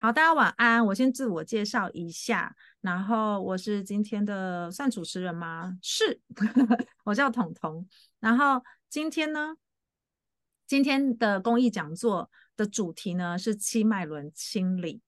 好，大家晚安。我先自我介绍一下，然后我是今天的算主持人吗？是，我叫彤彤。然后今天呢，今天的公益讲座的主题呢是七脉轮清理。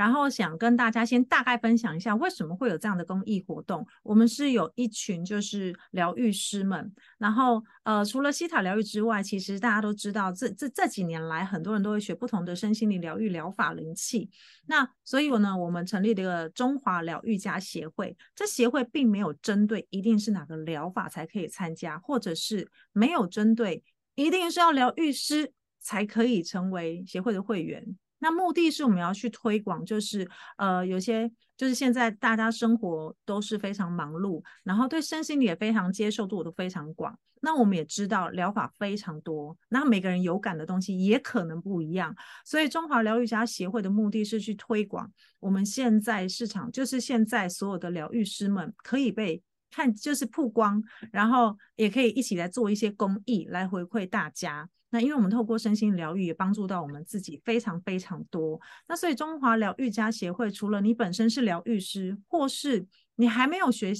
然后想跟大家先大概分享一下，为什么会有这样的公益活动。我们是有一群就是疗愈师们，然后呃，除了西塔疗愈之外，其实大家都知道这，这这这几年来，很多人都会学不同的身心灵疗愈疗法灵气。那所以呢，我们成立了一个中华疗愈家协会。这协会并没有针对一定是哪个疗法才可以参加，或者是没有针对一定是要疗愈师才可以成为协会的会员。那目的是我们要去推广，就是呃，有些就是现在大家生活都是非常忙碌，然后对身心灵也非常接受度都非常广。那我们也知道疗法非常多，那每个人有感的东西也可能不一样。所以中华疗愈家协会的目的是去推广我们现在市场，就是现在所有的疗愈师们可以被看，就是曝光，然后也可以一起来做一些公益来回馈大家。那因为我们透过身心疗愈也帮助到我们自己非常非常多。那所以中华疗愈家协会除了你本身是疗愈师，或是你还没有学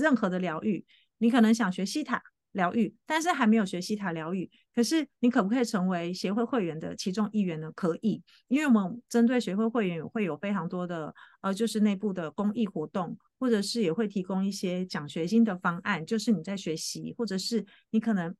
任何的疗愈，你可能想学西塔疗愈，但是还没有学希塔疗愈，可是你可不可以成为协会会员的其中一员呢？可以，因为我们针对协会会员会有非常多的呃，就是内部的公益活动，或者是也会提供一些奖学金的方案，就是你在学习，或者是你可能。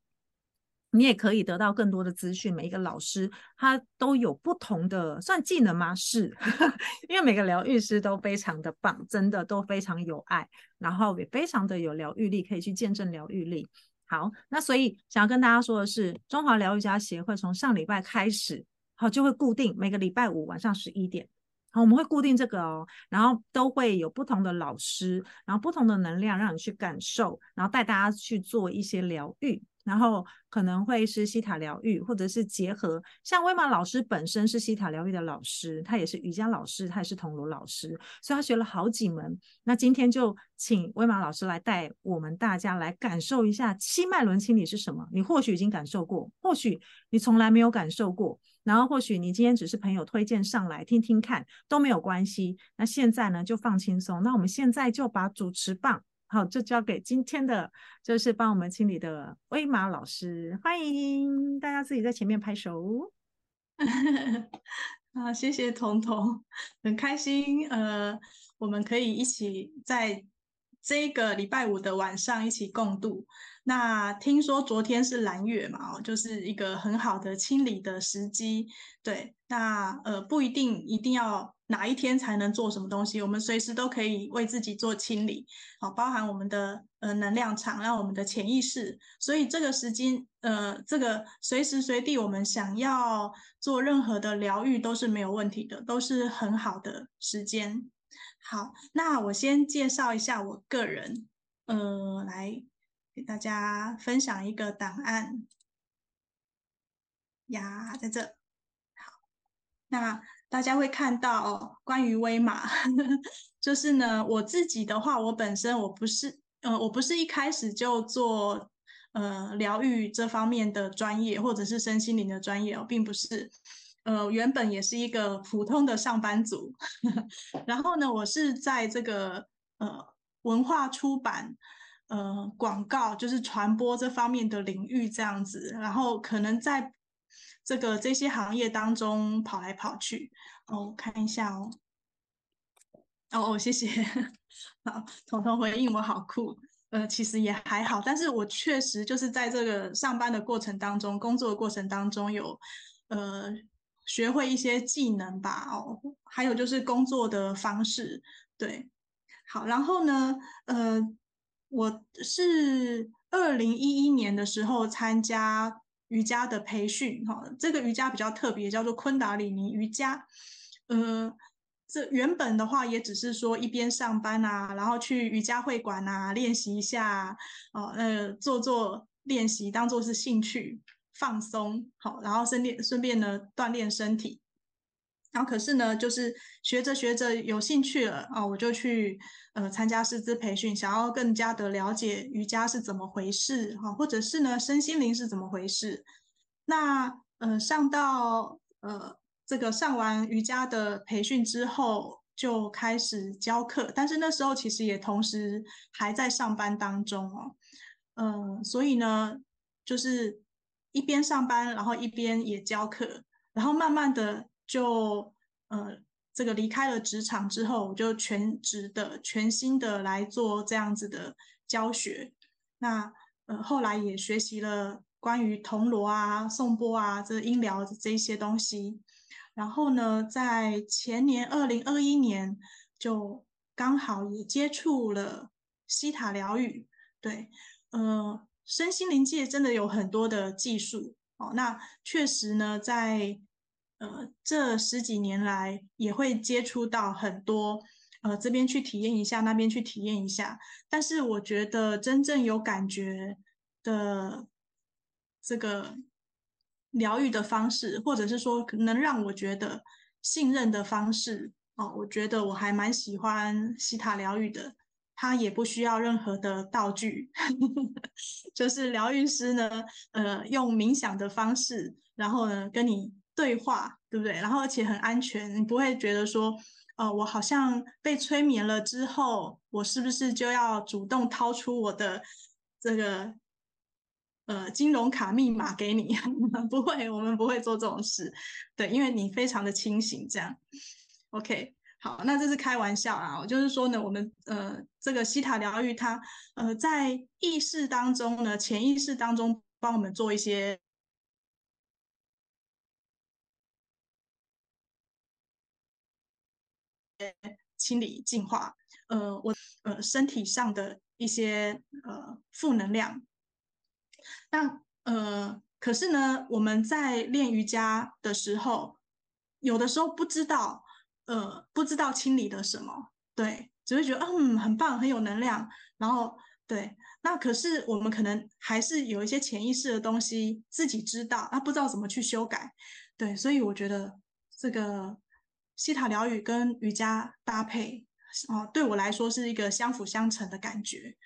你也可以得到更多的资讯。每一个老师他都有不同的算技能吗？是，因为每个疗愈师都非常的棒，真的都非常有爱，然后也非常的有疗愈力，可以去见证疗愈力。好，那所以想要跟大家说的是，中华疗愈家协会从上礼拜开始，好，就会固定每个礼拜五晚上十一点，好，我们会固定这个哦，然后都会有不同的老师，然后不同的能量让你去感受，然后带大家去做一些疗愈。然后可能会是西塔疗愈，或者是结合，像威玛老师本身是西塔疗愈的老师，他也是瑜伽老师，他也是铜锣老师，所以他学了好几门。那今天就请威玛老师来带我们大家来感受一下七脉轮清理是什么。你或许已经感受过，或许你从来没有感受过，然后或许你今天只是朋友推荐上来听听看都没有关系。那现在呢，就放轻松。那我们现在就把主持棒。好，就交给今天的，就是帮我们清理的威马老师，欢迎大家自己在前面拍手。啊，谢谢彤彤，很开心，呃，我们可以一起在这个礼拜五的晚上一起共度。那听说昨天是蓝月嘛，哦，就是一个很好的清理的时机。对，那呃不一定一定要哪一天才能做什么东西，我们随时都可以为自己做清理，好，包含我们的呃能量场，让我们的潜意识。所以这个时间，呃，这个随时随地我们想要做任何的疗愈都是没有问题的，都是很好的时间。好，那我先介绍一下我个人，呃，来。给大家分享一个档案呀，在这。好，那大家会看到哦，关于葳玛，就是呢，我自己的话，我本身我不是，呃，我不是一开始就做呃疗愈这方面的专业，或者是身心灵的专业哦，并不是，呃，原本也是一个普通的上班族。然后呢，我是在这个呃文化出版。呃，广告就是传播这方面的领域这样子，然后可能在这个这些行业当中跑来跑去。哦，我看一下哦。哦哦，谢谢。好，彤彤回应我好酷。呃，其实也还好，但是我确实就是在这个上班的过程当中，工作的过程当中有呃学会一些技能吧。哦，还有就是工作的方式。对，好，然后呢，呃。我是二零一一年的时候参加瑜伽的培训，哈，这个瑜伽比较特别，叫做昆达里尼瑜伽。呃，这原本的话也只是说一边上班啊，然后去瑜伽会馆啊练习一下，哦，呃，做做练习，当做是兴趣放松，好，然后顺便顺便呢锻炼身体。然后可是呢，就是学着学着有兴趣了啊，我就去呃参加师资培训，想要更加的了解瑜伽是怎么回事哈，或者是呢身心灵是怎么回事。那呃上到呃这个上完瑜伽的培训之后，就开始教课，但是那时候其实也同时还在上班当中哦，嗯、呃，所以呢，就是一边上班，然后一边也教课，然后慢慢的就呃，这个离开了职场之后，我就全职的、全新的来做这样子的教学。那呃，后来也学习了关于铜锣啊、颂钵啊、这音疗这些东西。然后呢，在前年二零二一年，就刚好也接触了西塔疗愈。对，呃，身心灵界真的有很多的技术哦。那确实呢，在呃这十几年来，也会接触到很多，呃，这边去体验一下，那边去体验一下。但是我觉得真正有感觉的这个。疗愈的方式，或者是说能让我觉得信任的方式哦，我觉得我还蛮喜欢西塔疗愈的。他也不需要任何的道具，就是疗愈师呢，呃，用冥想的方式，然后呢跟你对话，对不对？然后而且很安全，你不会觉得说，呃，我好像被催眠了之后，我是不是就要主动掏出我的这个。呃，金融卡密码给你，不会，我们不会做这种事，对，因为你非常的清醒，这样，OK，好，那这是开玩笑啊，就是说呢，我们呃，这个西塔疗愈它，呃，在意识当中呢，潜意识当中帮我们做一些清理净化，呃，我呃身体上的一些呃负能量。那呃，可是呢，我们在练瑜伽的时候，有的时候不知道，呃，不知道清理了什么，对，只会觉得嗯，很棒，很有能量，然后对，那可是我们可能还是有一些潜意识的东西自己知道，啊，不知道怎么去修改，对，所以我觉得这个西塔疗愈跟瑜伽搭配，哦，对我来说是一个相辅相成的感觉，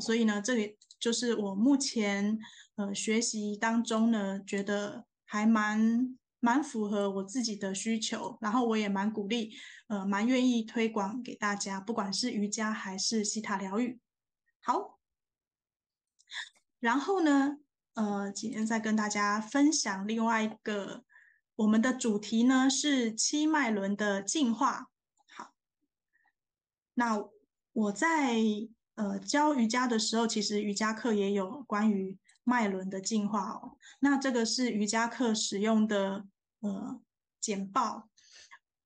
所以呢，这里。就是我目前呃学习当中呢，觉得还蛮蛮符合我自己的需求，然后我也蛮鼓励，呃蛮愿意推广给大家，不管是瑜伽还是西塔疗愈。好，然后呢，呃今天再跟大家分享另外一个，我们的主题呢是七脉轮的进化。好，那我在。呃，教瑜伽的时候，其实瑜伽课也有关于脉轮的进化哦。那这个是瑜伽课使用的呃简报。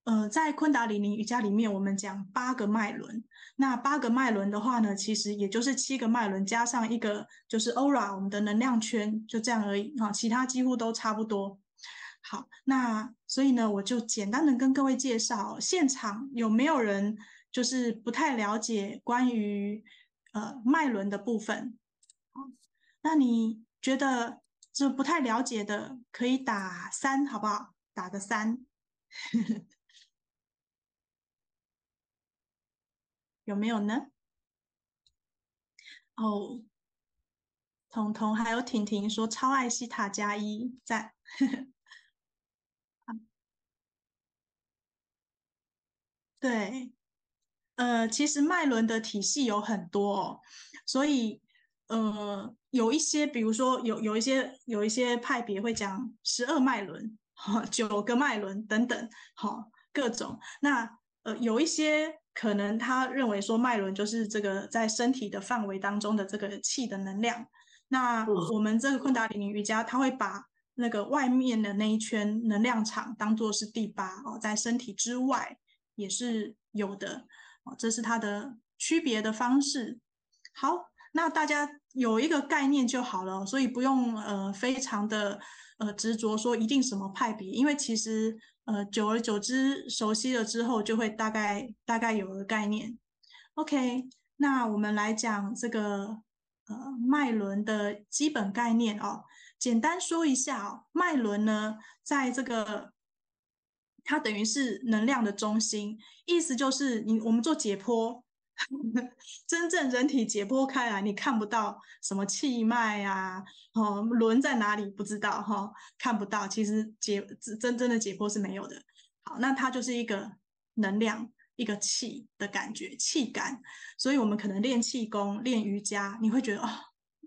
呃，在昆达里尼瑜伽里面，我们讲八个脉轮。那八个脉轮的话呢，其实也就是七个脉轮加上一个就是 aura，我们的能量圈，就这样而已啊。其他几乎都差不多。好，那所以呢，我就简单的跟各位介绍，现场有没有人就是不太了解关于。呃，脉轮的部分，那你觉得这不太了解的，可以打三，好不好？打个三，有没有呢？哦，彤彤还有婷婷说超爱西塔加一，赞。对。呃，其实脉轮的体系有很多哦，所以呃，有一些，比如说有有一些有一些派别会讲十二脉轮，哈，九个脉轮等等，哈，各种。那呃，有一些可能他认为说脉轮就是这个在身体的范围当中的这个气的能量。那我们这个昆达里尼瑜伽，他会把那个外面的那一圈能量场当做是第八哦，在身体之外也是有的。哦，这是它的区别的方式。好，那大家有一个概念就好了，所以不用呃非常的呃执着说一定什么派别，因为其实呃久而久之熟悉了之后，就会大概大概有个概念。OK，那我们来讲这个呃脉轮的基本概念哦，简单说一下哦，脉轮呢在这个。它等于是能量的中心，意思就是你我们做解剖，真正人体解剖开来，你看不到什么气脉啊，哦，轮在哪里不知道哈、看不到。其实解真正的解剖是没有的。好，那它就是一个能量，一个气的感觉，气感。所以我们可能练气功、练瑜伽，你会觉得哦，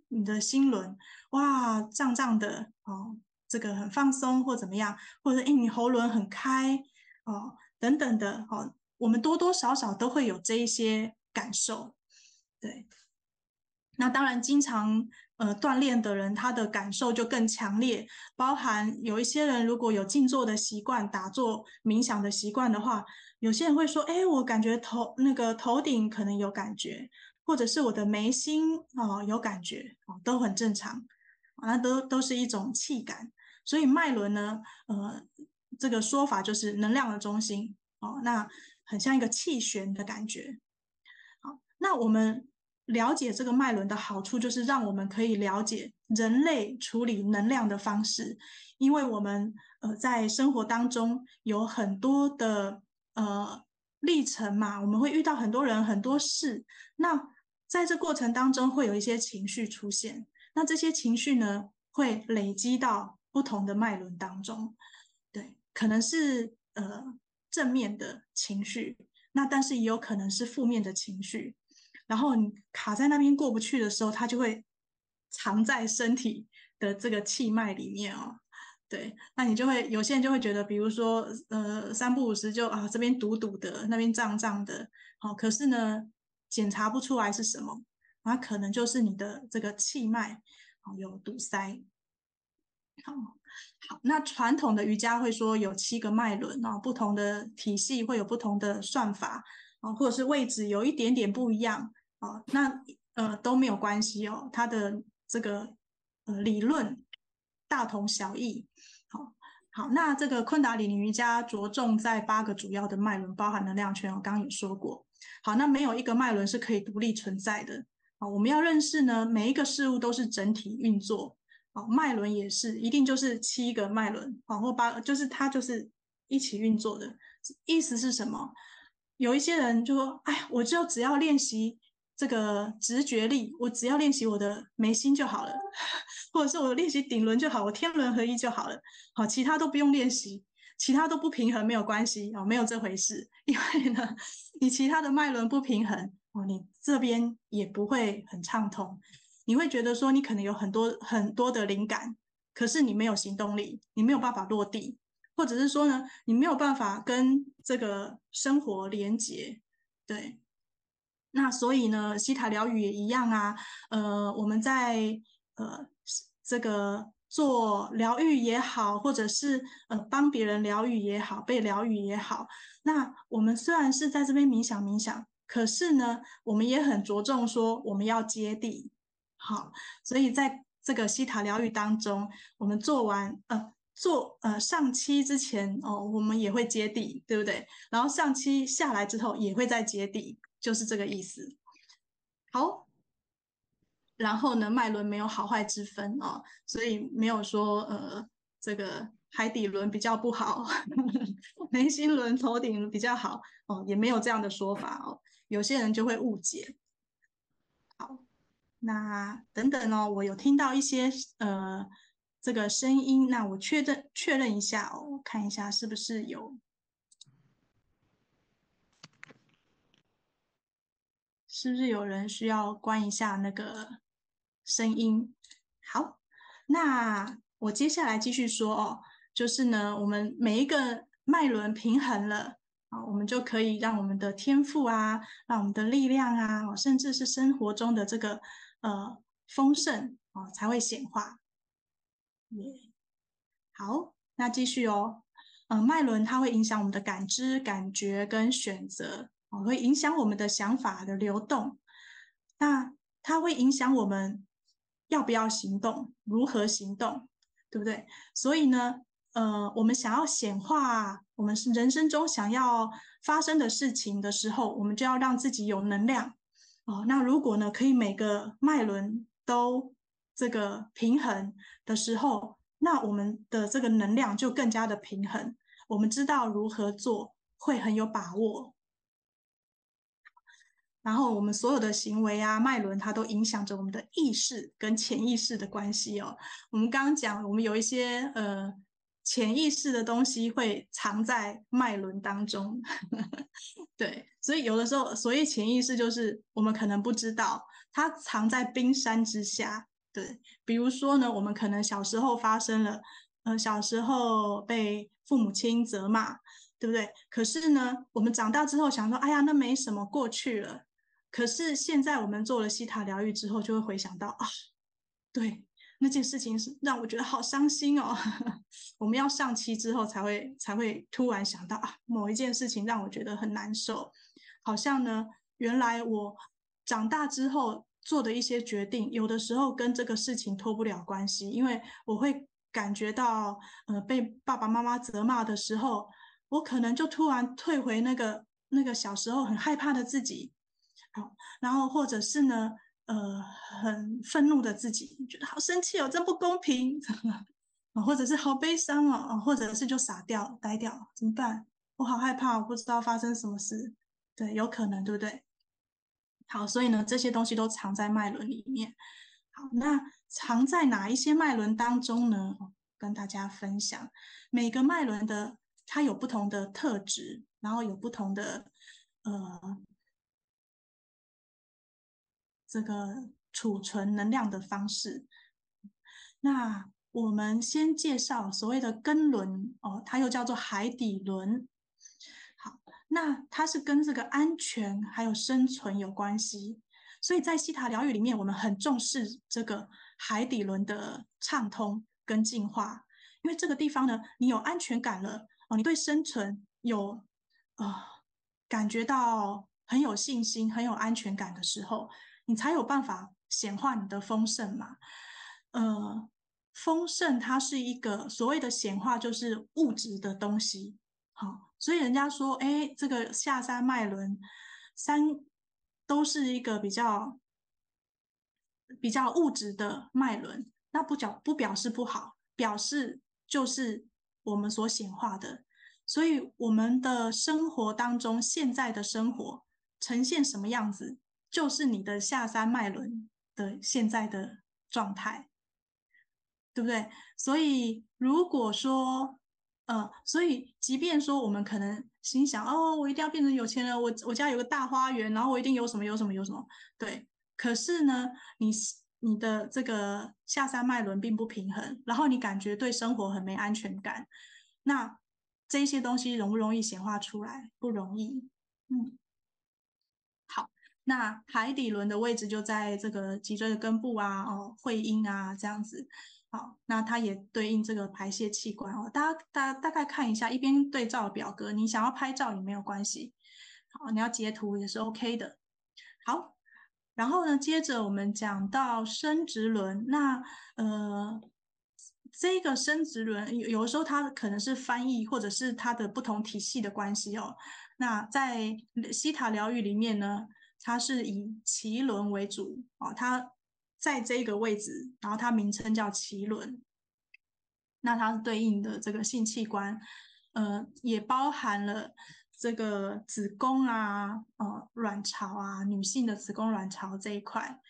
你的心轮哇胀胀的哦，这个很放松或怎么样，或者诶你喉轮很开哦，等等的哦，我们多多少少都会有这一些。感受，对，那当然，经常呃锻炼的人，他的感受就更强烈。包含有一些人如果有静坐的习惯、打坐冥想的习惯的话，有些人会说：“哎，我感觉头那个头顶可能有感觉，或者是我的眉心哦有感觉哦，都很正常，那都都是一种气感。所以脉轮呢，呃，这个说法就是能量的中心哦，那很像一个气旋的感觉。”好那我们了解这个脉轮的好处，就是让我们可以了解人类处理能量的方式，因为我们呃在生活当中有很多的呃历程嘛，我们会遇到很多人很多事，那在这过程当中会有一些情绪出现，那这些情绪呢会累积到不同的脉轮当中，对，可能是呃正面的情绪，那但是也有可能是负面的情绪。然后你卡在那边过不去的时候，它就会藏在身体的这个气脉里面哦。对，那你就会有些人就会觉得，比如说呃三不五时就啊这边堵堵的，那边胀胀的，好，可是呢检查不出来是什么，那可能就是你的这个气脉有堵塞。好，好，那传统的瑜伽会说有七个脉轮哦，不同的体系会有不同的算法啊。或者是位置有一点点不一样哦，那呃都没有关系哦，它的这个呃理论大同小异。好，好，那这个昆达里尼瑜伽着重在八个主要的脉轮，包含能量圈，我刚刚也说过。好，那没有一个脉轮是可以独立存在的。好，我们要认识呢，每一个事物都是整体运作。好，脉轮也是，一定就是七个脉轮，好，或八，就是它就是一起运作的。意思是什么？有一些人就说：“哎，我就只要练习这个直觉力，我只要练习我的眉心就好了，或者是我练习顶轮就好，我天人合一就好了，好，其他都不用练习，其他都不平衡没有关系哦，没有这回事。因为呢，你其他的脉轮不平衡哦，你这边也不会很畅通，你会觉得说你可能有很多很多的灵感，可是你没有行动力，你没有办法落地。”或者是说呢，你没有办法跟这个生活连接，对。那所以呢，西塔疗愈也一样啊。呃，我们在呃这个做疗愈也好，或者是呃帮别人疗愈也好，被疗愈也好，那我们虽然是在这边冥想冥想，可是呢，我们也很着重说我们要接地。好，所以在这个西塔疗愈当中，我们做完呃。做呃上期之前哦，我们也会接地，对不对？然后上期下来之后也会再接地，就是这个意思。好，然后呢，脉轮没有好坏之分哦，所以没有说呃这个海底轮比较不好，眉心轮、头顶比较好哦，也没有这样的说法哦。有些人就会误解。好，那等等哦，我有听到一些呃。这个声音，那我确认确认一下哦，看一下是不是有，是不是有人需要关一下那个声音？好，那我接下来继续说哦，就是呢，我们每一个脉轮平衡了啊，我们就可以让我们的天赋啊，让我们的力量啊，甚至是生活中的这个呃丰盛啊，才会显化。耶好，那继续哦。呃，脉轮它会影响我们的感知、感觉跟选择，哦，会影响我们的想法的流动。那它会影响我们要不要行动，如何行动，对不对？所以呢，呃，我们想要显化我们是人生中想要发生的事情的时候，我们就要让自己有能量。哦，那如果呢，可以每个脉轮都。这个平衡的时候，那我们的这个能量就更加的平衡。我们知道如何做，会很有把握。然后我们所有的行为啊，脉轮它都影响着我们的意识跟潜意识的关系哦。我们刚刚讲，我们有一些呃潜意识的东西会藏在脉轮当中，对，所以有的时候，所以潜意识就是我们可能不知道它藏在冰山之下，对。比如说呢，我们可能小时候发生了，呃，小时候被父母亲责骂，对不对？可是呢，我们长大之后想说，哎呀，那没什么，过去了。可是现在我们做了西塔疗愈之后，就会回想到啊，对，那件事情是让我觉得好伤心哦。我们要上期之后才会才会突然想到啊，某一件事情让我觉得很难受，好像呢，原来我长大之后做的一些决定，有的时候跟这个事情脱不了关系，因为我会感觉到，呃，被爸爸妈妈责骂的时候，我可能就突然退回那个那个小时候很害怕的自己。然后或者是呢，呃，很愤怒的自己，觉得好生气哦，真不公平，或者是好悲伤哦，或者是就傻掉、呆掉，怎么办？我好害怕，我不知道发生什么事。对，有可能，对不对？好，所以呢，这些东西都藏在脉轮里面。好，那藏在哪一些脉轮当中呢？跟大家分享，每个脉轮的它有不同的特质，然后有不同的呃。这个储存能量的方式，那我们先介绍所谓的根轮哦，它又叫做海底轮。好，那它是跟这个安全还有生存有关系，所以在希塔疗愈里面，我们很重视这个海底轮的畅通跟净化，因为这个地方呢，你有安全感了哦，你对生存有啊、感觉到很有信心、很有安全感的时候。你才有办法显化你的丰盛嘛？呃，丰盛它是一个所谓的显化，就是物质的东西。好，所以人家说，哎，这个下三脉轮，三都是一个比较比较物质的脉轮，那不表不表示不好，表示就是我们所显化的。所以我们的生活当中，现在的生活呈现什么样子？就是你的下三脉轮的现在的状态，对不对？所以如果说，呃，所以即便说我们可能心想，哦，我一定要变成有钱人，我我家有个大花园，然后我一定有什么有什么有什么，对。可是呢，你你的这个下三脉轮并不平衡，然后你感觉对生活很没安全感，那这些东西容不容易显化出来？不容易，嗯。那海底轮的位置就在这个脊椎的根部啊，哦，会阴啊，这样子。好，那它也对应这个排泄器官哦。大家大大概看一下，一边对照表格，你想要拍照也没有关系。好，你要截图也是 OK 的。好，然后呢，接着我们讲到生殖轮。那呃，这个生殖轮有有的时候它可能是翻译或者是它的不同体系的关系哦。那在西塔疗愈里面呢，它是以脐轮为主啊，它在这个位置，然后它名称叫脐轮。那它对应的这个性器官，呃，也包含了这个子宫啊，呃，卵巢啊，女性的子宫卵巢这一块。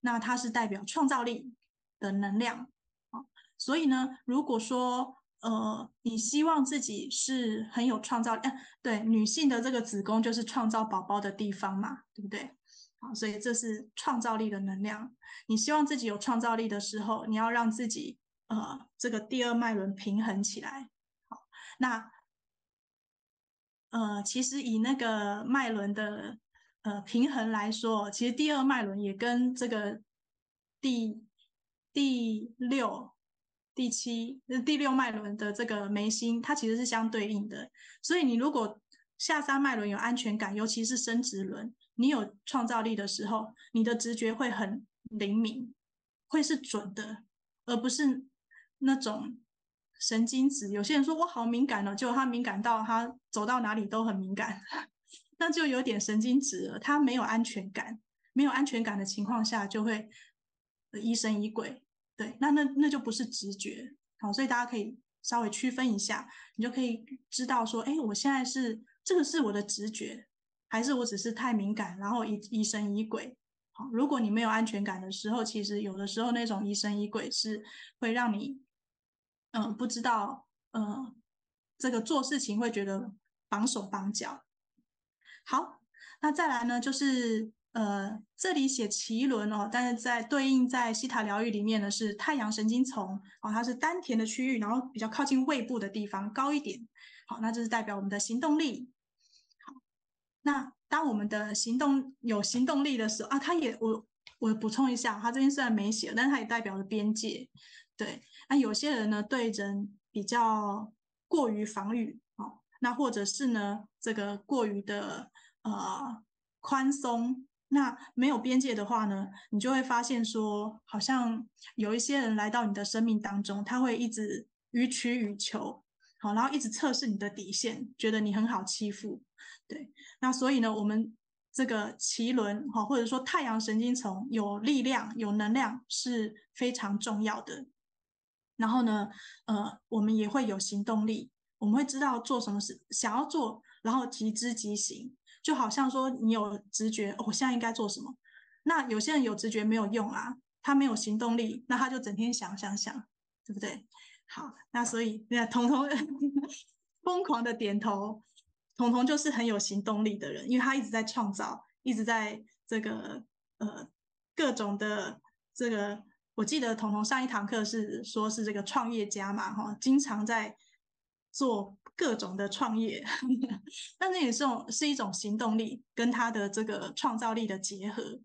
那它是代表创造力的能量啊，所以呢，如果说呃，你希望自己是很有创造力，呃，对，女性的这个子宫就是创造宝宝的地方嘛，对不对？好，所以这是创造力的能量。你希望自己有创造力的时候，你要让自己呃这个第二脉轮平衡起来。好，那呃，其实以那个脉轮的呃平衡来说，其实第二脉轮也跟这个第第六。第七，第六脉轮的这个眉心，它其实是相对应的。所以你如果下三脉轮有安全感，尤其是生殖轮，你有创造力的时候，你的直觉会很灵敏，会是准的，而不是那种神经质。有些人说我好敏感哦，结果他敏感到他走到哪里都很敏感，那就有点神经质了。他没有安全感，没有安全感的情况下，就会疑神疑鬼。对，那那那就不是直觉，好，所以大家可以稍微区分一下，你就可以知道说，哎，我现在是这个是我的直觉，还是我只是太敏感，然后疑疑神疑鬼？好，如果你没有安全感的时候，其实有的时候那种疑神疑鬼是会让你，嗯、不知道，嗯、呃，这个做事情会觉得绑手绑脚。好，那再来呢，就是呃，这里写脐轮哦，但是在对应在希塔疗愈里面呢是太阳神经丛哦，它是丹田的区域，然后比较靠近胃部的地方高一点。好，那这是代表我们的行动力。好，那。当我们的行动有行动力的时候啊，它也我我补充一下，它这边虽然没写，但是它也代表了边界。对，那有些人呢对人比较过于防御，哦，那或者是呢这个过于的呃宽松，那没有边界的话呢，你就会发现说，好像有一些人来到你的生命当中，他会一直予取予求，好，然后一直测试你的底线，觉得你很好欺负。对，那所以呢，我们这个脐轮哈，或者说太阳神经丛有力量、有能量是非常重要的。然后呢，呃，我们也会有行动力，我们会知道做什么事，想要做，然后即知即行。就好像说，你有直觉，我现在应该做什么？那有些人有直觉没有用啊，他没有行动力，那他就整天想想想，对不对？好，那所以那彤彤 疯狂的点头。彤彤就是很有行动力的人，因为他一直在创造，一直在这个呃各种的这个。我记得彤彤上一堂课是说是这个创业家嘛，哈，经常在做各种的创业，但那也是种是一种行动力跟他的这个创造力的结合，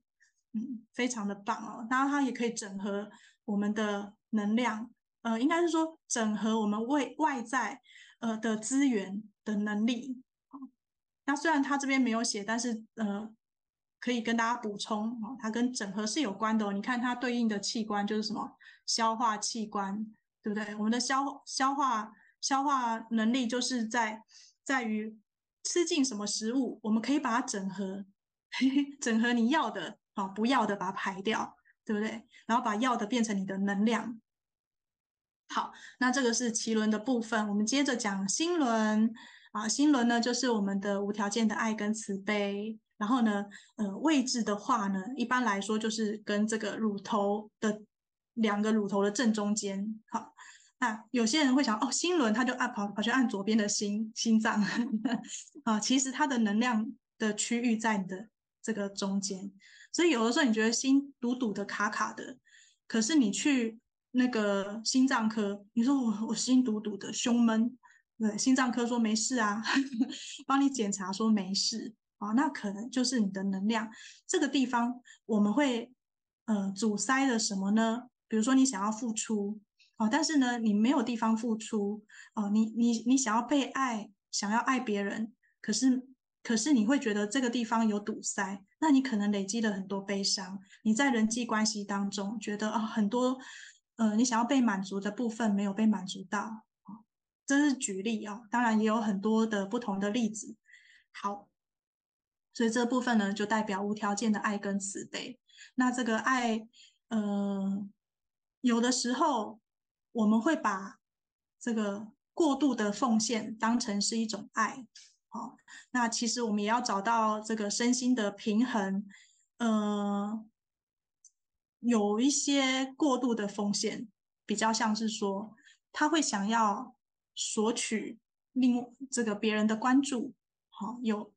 嗯，非常的棒哦。然后他也可以整合我们的能量，呃，应该是说整合我们外外在呃的资源的能力。那虽然他这边没有写，但是呃，可以跟大家补充哦，它跟整合是有关的哦。你看它对应的器官就是什么？消化器官，对不对？我们的消消化消化能力就是在在于吃进什么食物，我们可以把它整合，整合你要的啊，不要的把它排掉，对不对？然后把要的变成你的能量。好，那这个是脐轮的部分，我们接着讲心轮。啊，心轮呢，就是我们的无条件的爱跟慈悲。然后呢，呃，位置的话呢，一般来说就是跟这个乳头的两个乳头的正中间。好，那有些人会想，哦，心轮他就按跑跑去按左边的心心脏啊，其实它的能量的区域在你的这个中间。所以有的时候你觉得心堵堵的、卡卡的，可是你去那个心脏科，你说我我心堵堵的、胸闷。对，心脏科说没事啊，帮你检查说没事啊，那可能就是你的能量这个地方我们会呃阻塞了什么呢？比如说你想要付出哦，但是呢你没有地方付出哦，你你你想要被爱，想要爱别人，可是可是你会觉得这个地方有堵塞，那你可能累积了很多悲伤，你在人际关系当中觉得啊很多呃你想要被满足的部分没有被满足到。这是举例啊，当然也有很多的不同的例子。好，所以这部分呢，就代表无条件的爱跟慈悲。那这个爱，呃，有的时候我们会把这个过度的奉献当成是一种爱。好，那其实我们也要找到这个身心的平衡。呃，有一些过度的奉献，比较像是说他会想要。索取另这个别人的关注，好，有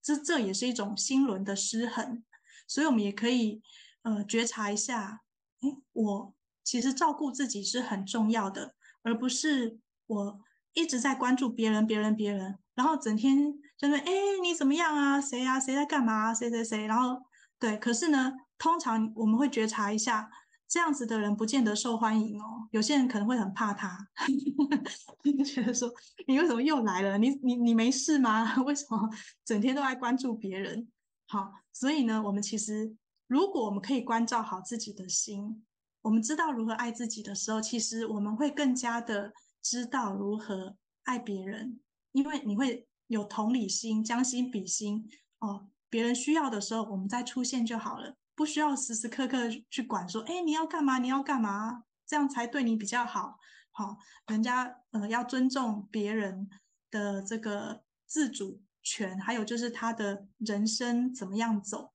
这这也是一种心轮的失衡，所以我们也可以呃觉察一下，诶，我其实照顾自己是很重要的，而不是我一直在关注别人，别人，别人，然后整天就说，诶，你怎么样啊？谁啊？谁在干嘛？谁谁谁？然后对，可是呢，通常我们会觉察一下。这样子的人不见得受欢迎哦，有些人可能会很怕他，觉得说，你为什么又来了？你你你没事吗？为什么整天都在关注别人？好，所以呢，我们其实如果我们可以关照好自己的心，我们知道如何爱自己的时候，其实我们会更加的知道如何爱别人，因为你会有同理心，将心比心哦，别人需要的时候，我们再出现就好了。不需要时时刻刻去管说，哎，你要干嘛？你要干嘛？这样才对你比较好。好，人家呃要尊重别人的这个自主权，还有就是他的人生怎么样走。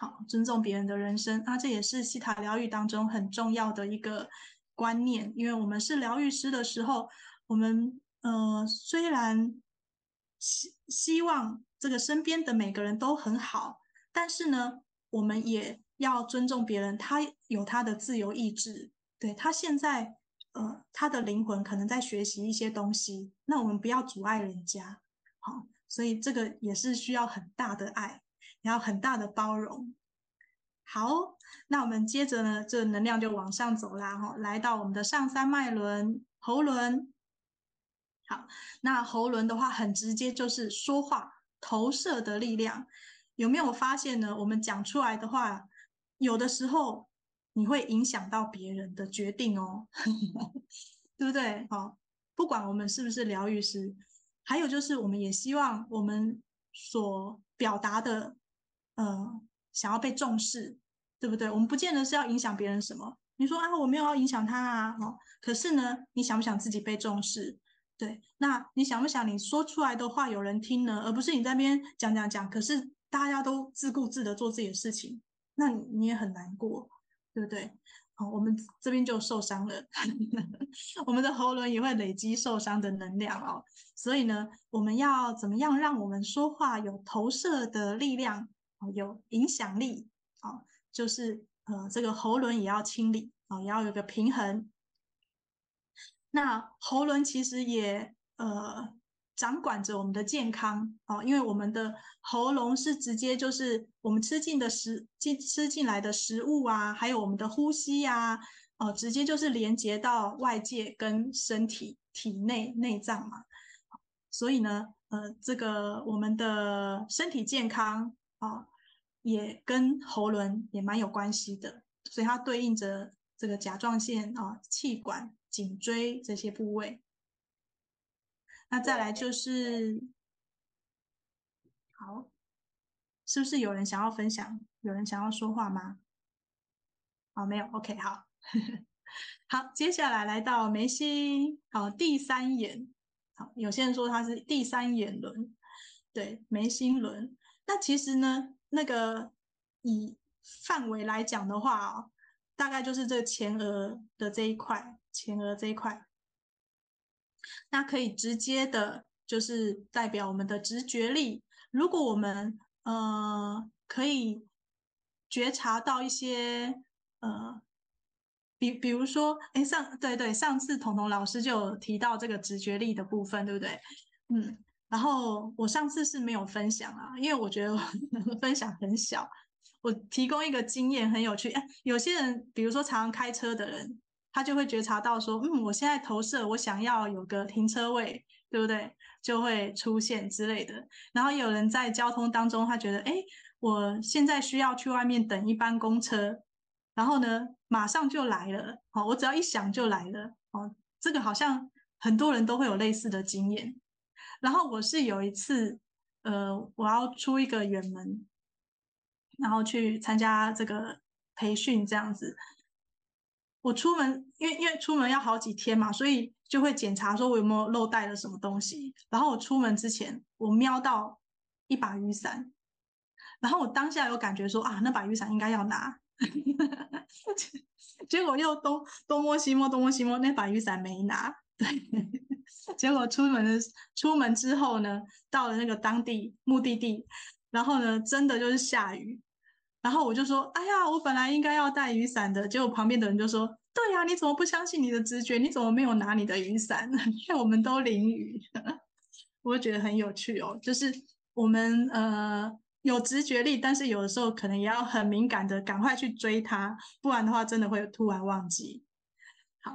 好，尊重别人的人生，啊这也是西塔疗愈当中很重要的一个观念。因为我们是疗愈师的时候，我们呃虽然希希望这个身边的每个人都很好，但是呢，我们也要尊重别人，他有他的自由意志，对，他现在呃他的灵魂可能在学习一些东西，那我们不要阻碍人家。好，所以这个也是需要很大的爱，然后很大的包容。好，那我们接着呢，这能量就往上走啦，哈，来到我们的上三脉轮喉轮。好，那喉轮的话，很直接，就是说话投射的力量。有没有发现呢？我们讲出来的话，有的时候你会影响到别人的决定哦，对不对？好，不管我们是不是疗愈师。还有就是，我们也希望我们所表达的，呃，想要被重视，对不对？我们不见得是要影响别人什么。你说啊，我没有要影响他啊，哦，可是呢，你想不想自己被重视？对，那你想不想你说出来的话有人听呢？而不是你在那边讲讲讲，可是大家都自顾自的做自己的事情，那你也很难过，对不对？哦我们这边就受伤了，我们的喉轮也会累积受伤的能量哦。所以呢，我们要怎么样让我们说话有投射的力量，有影响力啊？就是呃，这个喉轮也要清理啊，也要有个平衡。那喉轮其实也呃。掌管着我们的健康哦，因为我们的喉咙是直接就是我们吃进的食进吃进来的食物啊，还有我们的呼吸呀，哦，直接就是连接到外界跟身体体内内脏嘛。所以呢，呃，这个我们的身体健康啊，也跟喉轮也蛮有关系的，所以它对应着这个甲状腺啊、气管、颈椎这些部位。那再来就是，好，是不是有人想要分享？有人想要说话吗？好，没有，OK，好，好，接下来来到眉心，好，第三眼，好，有些人说它是第三眼轮，对，眉心轮。那其实呢，那个以范围来讲的话，大概就是这个前额的这一块，前额这一块。那可以直接的，就是代表我们的直觉力。如果我们呃可以觉察到一些呃，比比如说，哎，上对对，上次彤彤老师就有提到这个直觉力的部分，对不对？嗯，然后我上次是没有分享啊，因为我觉得我 分享很小。我提供一个经验很有趣，哎，有些人，比如说常常开车的人。他就会觉察到说，嗯，我现在投射，我想要有个停车位，对不对？就会出现之类的。然后有人在交通当中，他觉得，哎，我现在需要去外面等一班公车，然后呢，马上就来了。哦，我只要一想就来了。哦，这个好像很多人都会有类似的经验。然后我是有一次，呃，我要出一个远门，然后去参加这个培训，这样子。我出门，因为因为出门要好几天嘛，所以就会检查说我有没有漏带了什么东西。然后我出门之前，我瞄到一把雨伞，然后我当下有感觉说啊，那把雨伞应该要拿。结果又东东摸西摸，东摸西摸，那把雨伞没拿。对，结果出门的出门之后呢，到了那个当地目的地，然后呢，真的就是下雨。然后我就说：“哎呀，我本来应该要带雨伞的。”结果旁边的人就说：“对呀，你怎么不相信你的直觉？你怎么没有拿你的雨伞？因为我们都淋雨。”我就觉得很有趣哦，就是我们呃有直觉力，但是有的时候可能也要很敏感的赶快去追它，不然的话真的会突然忘记。好，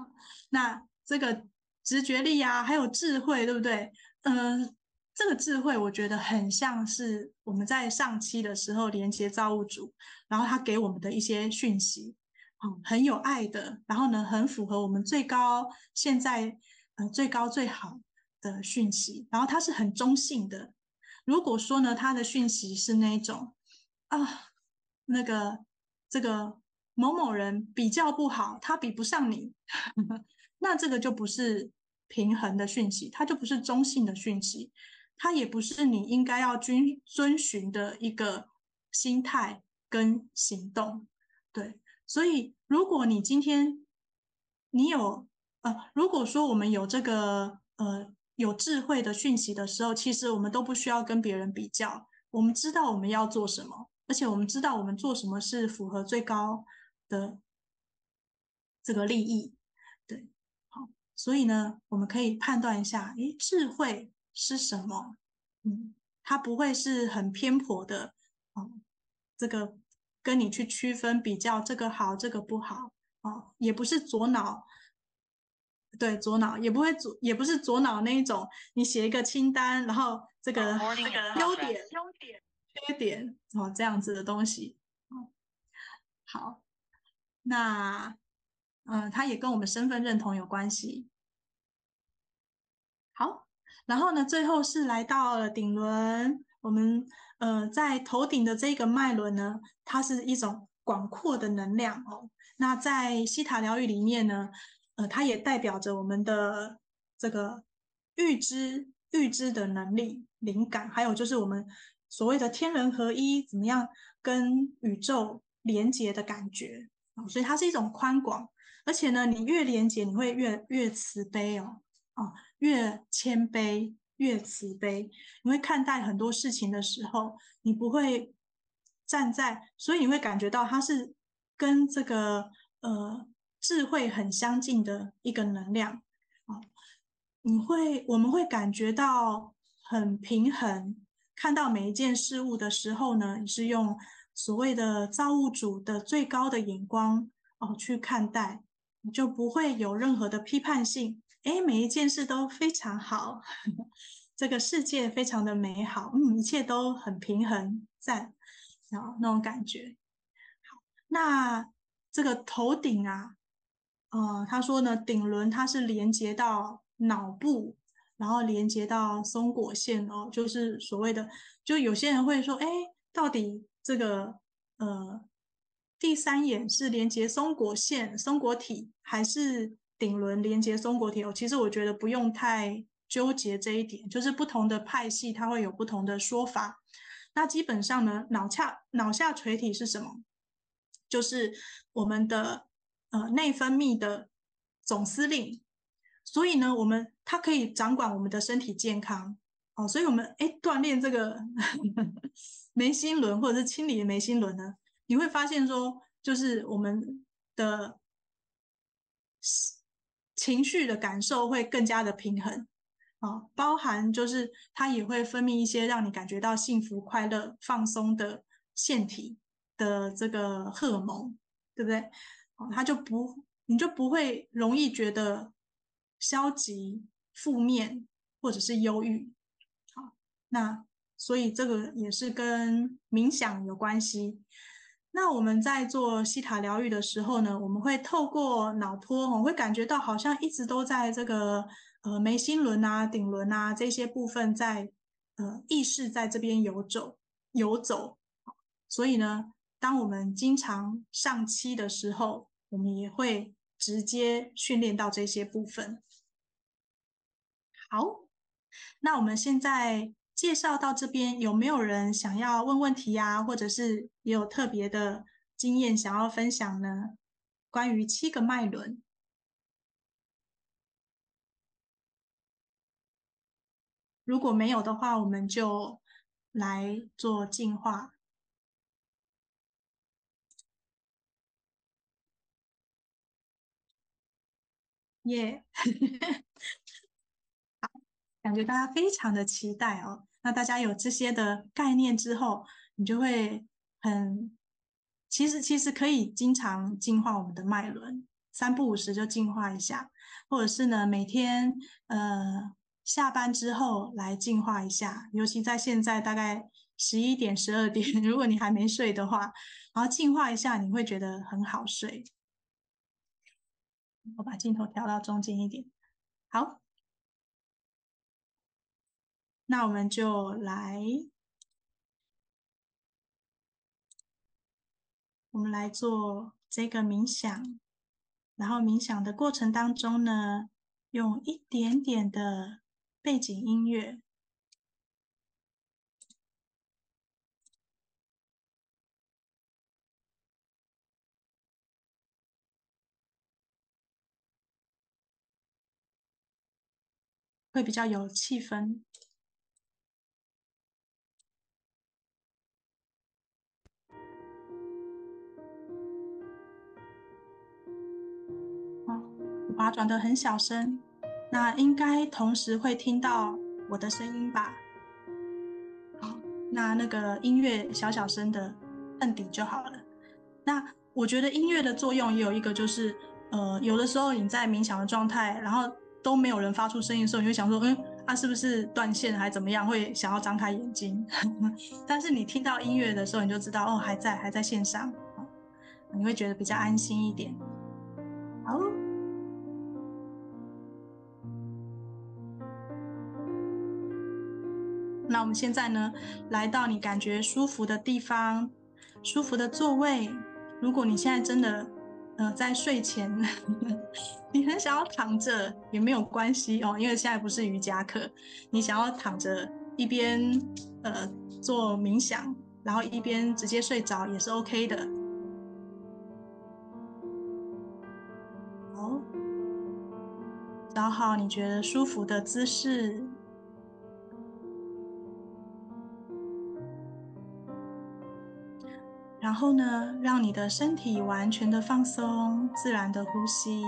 那这个直觉力、啊，还有智慧，对不对？嗯、这个智慧，我觉得很像是我们在上期的时候连接造物主，然后他给我们的一些讯息，嗯，很有爱的，然后呢，很符合我们最高现在呃最高最好的讯息，然后它是很中性的。如果说呢，他的讯息是那种啊，那个这个某某人比较不好，他比不上你，那这个就不是平衡的讯息，它就不是中性的讯息。它也不是你应该要遵遵循的一个心态跟行动。对，所以如果你今天你有呃，如果说我们有这个呃有智慧的讯息的时候，其实我们都不需要跟别人比较，我们知道我们要做什么，而且我们知道我们做什么是符合最高的这个利益。所以呢，我们可以判断一下，诶，智慧是什么？嗯，它不会是很偏颇的，哦，这个。跟你去区分比较，这个好，这个不好，哦，也不是左脑，对，左脑也不会左，也不是左脑那一种，你写一个清单，然后这个这个优点、优点、缺点，哦，这样子的东西，哦，好，那，嗯，它也跟我们身份认同有关系，好，然后呢，最后是来到了顶轮，我们。呃，在头顶的这个脉轮呢，它是一种广阔的能量哦。那在希塔疗愈里面呢，呃，它也代表着我们的这个预知、预知的能力、灵感，还有就是我们所谓的天人合一，怎么样跟宇宙连接的感觉。所以它是一种宽广，而且呢，你越连接，你会越越慈悲哦，哦，越谦卑。越慈悲，你会看待很多事情的时候，你不会站在，所以你会感觉到它是跟这个呃智慧很相近的一个能量啊。你会，我们会感觉到很平衡，看到每一件事物的时候呢，你是用所谓的造物主的最高的眼光哦去看待，你就不会有任何的批判性。哎，每一件事都非常好，这个世界非常的美好，嗯，一切都很平衡，赞，然后那种感觉。好，那这个头顶啊，呃，他说呢，顶轮它是连接到脑部，然后连接到松果线哦，就是所谓的，就有些人会说，哎，到底这个呃第三眼是连接松果线、松果体，还是？顶轮连接松果体哦，其实我觉得不用太纠结这一点，就是不同的派系它会有不同的说法。那基本上呢，脑下脑下垂体是什么？就是我们的呃内分泌的总司令，所以呢，我们它可以掌管我们的身体健康哦。所以我们哎锻炼这个 眉心轮或者是清理眉心轮呢，你会发现说，就是我们的。情绪的感受会更加的平衡啊，包含就是它也会分泌一些让你感觉到幸福、快乐、放松的腺体的这个荷尔蒙，对不对？哦，它就不，你就不会容易觉得消极、负面或者是忧郁。好，那所以这个也是跟冥想有关系。那我们在做西塔疗愈的时候呢，我们会透过脑波，我会感觉到好像一直都在这个呃眉心轮啊、顶轮啊这些部分在呃意识在这边游走游走。所以呢，当我们经常上期的时候，我们也会直接训练到这些部分。好，那我们现在。介绍到这边，有没有人想要问问题呀？或者是也有特别的经验想要分享呢？关于七个脉轮，如果没有的话，我们就来做净化。耶、感觉大家非常的期待哦。那大家有这些的概念之后，你就会很，其实其实可以经常净化我们的脉轮，三不五时就净化一下，或者是呢每天呃下班之后来净化一下。尤其在现在大概十一点十二点，如果你还没睡的话，然后净化一下，你会觉得很好睡。我把镜头调到中间一点，好。那我们就来我们来做这个冥想。然后冥想的过程当中呢用一点点的背景音乐会比较有气氛。把它转得很小声，那应该同时会听到我的声音吧？好，那那个音乐小小声的摁底就好了。那我觉得音乐的作用也有一个，就是呃，有的时候你在冥想的状态，然后都没有人发出声音的时候，你会想说，嗯，啊，是不是断线还怎么样？会想要张开眼睛。但是你听到音乐的时候，你就知道，哦，还在，还在线上，你会觉得比较安心一点。好，那我们现在呢，来到你感觉舒服的地方，舒服的座位。如果你现在真的，呃，在睡前，你很想要躺着也没有关系哦，因为现在不是瑜伽课，你想要躺着一边呃做冥想，然后一边直接睡着也是 OK 的。好，找好你觉得舒服的姿势。然后呢，让你的身体完全的放松，自然的呼吸，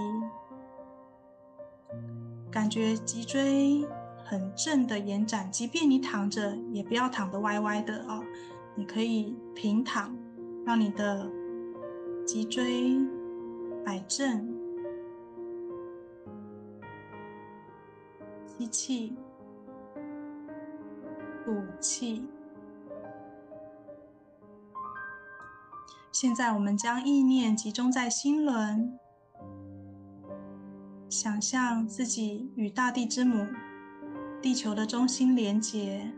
感觉脊椎很正的延展。即便你躺着，也不要躺得歪歪的哦，你可以平躺，让你的脊椎摆正。吸气，吐气。现在，我们将意念集中在心轮，想象自己与大地之母、地球的中心连结，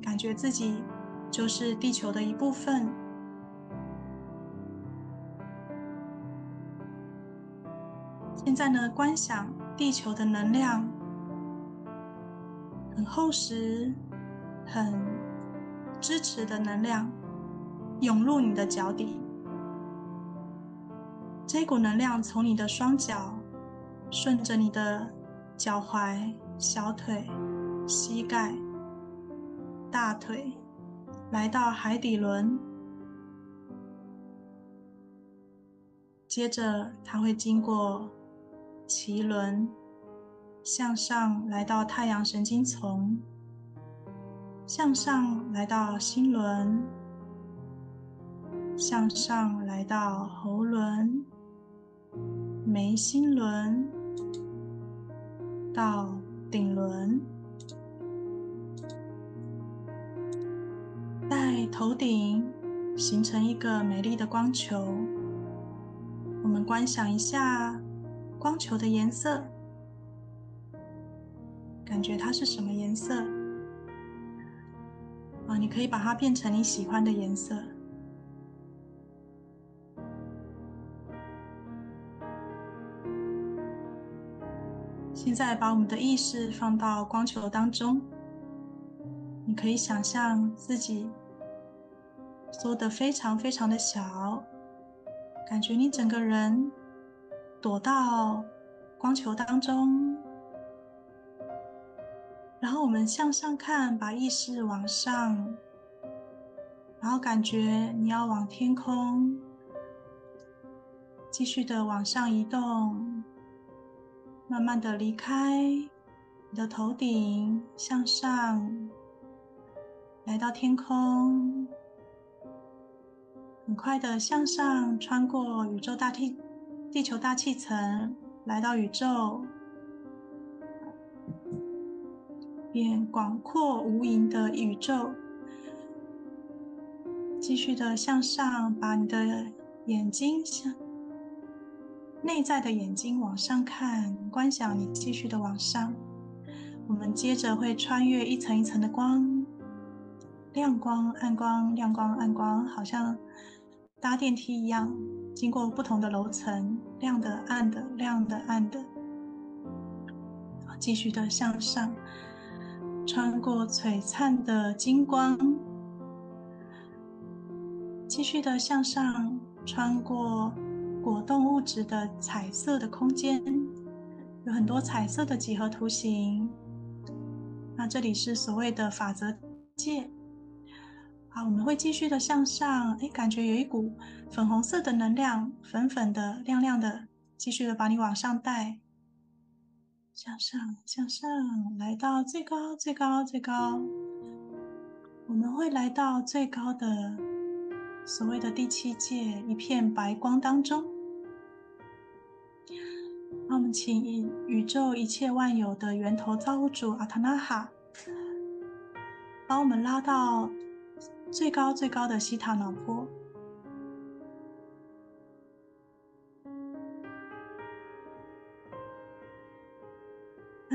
感觉自己就是地球的一部分。现在呢，观想地球的能量很厚实，很。支持的能量涌入你的脚底，这股能量从你的双脚顺着你的脚踝、小腿、膝盖、大腿，来到海底轮，接着它会经过脐轮，向上来到太阳神经丛。向上来到心轮，向上来到喉轮、眉心轮，到顶轮，在头顶形成一个美丽的光球。我们观想一下光球的颜色，感觉它是什么颜色？啊，你可以把它变成你喜欢的颜色。现在把我们的意识放到光球当中，你可以想象自己缩得非常非常的小，感觉你整个人躲到光球当中。然后我们向上看，把意识往上，然后感觉你要往天空继续的往上移动，慢慢的离开你的头顶，向上来到天空，很快的向上穿过宇宙大气、地球大气层，来到宇宙。变广阔无垠的宇宙，继续的向上，把你的眼睛向内在的眼睛往上看，观想你继续的往上。我们接着会穿越一层一层的光，亮光、暗光、亮光、暗光，好像搭电梯一样，经过不同的楼层，亮的、暗的、亮的、暗的，继续的向上。穿过璀璨的金光，继续的向上，穿过果冻物质的彩色的空间，有很多彩色的几何图形。那这里是所谓的法则界。好，我们会继续的向上，哎，感觉有一股粉红色的能量，粉粉的、亮亮的，继续的把你往上带，向上、向上，来到最高、最高、最高。我们会来到最高的所谓的第七界，一片白光当中。那我们请宇宙一切万有的源头造物主阿塔纳哈，把我们拉到。最高最高的西塔脑波。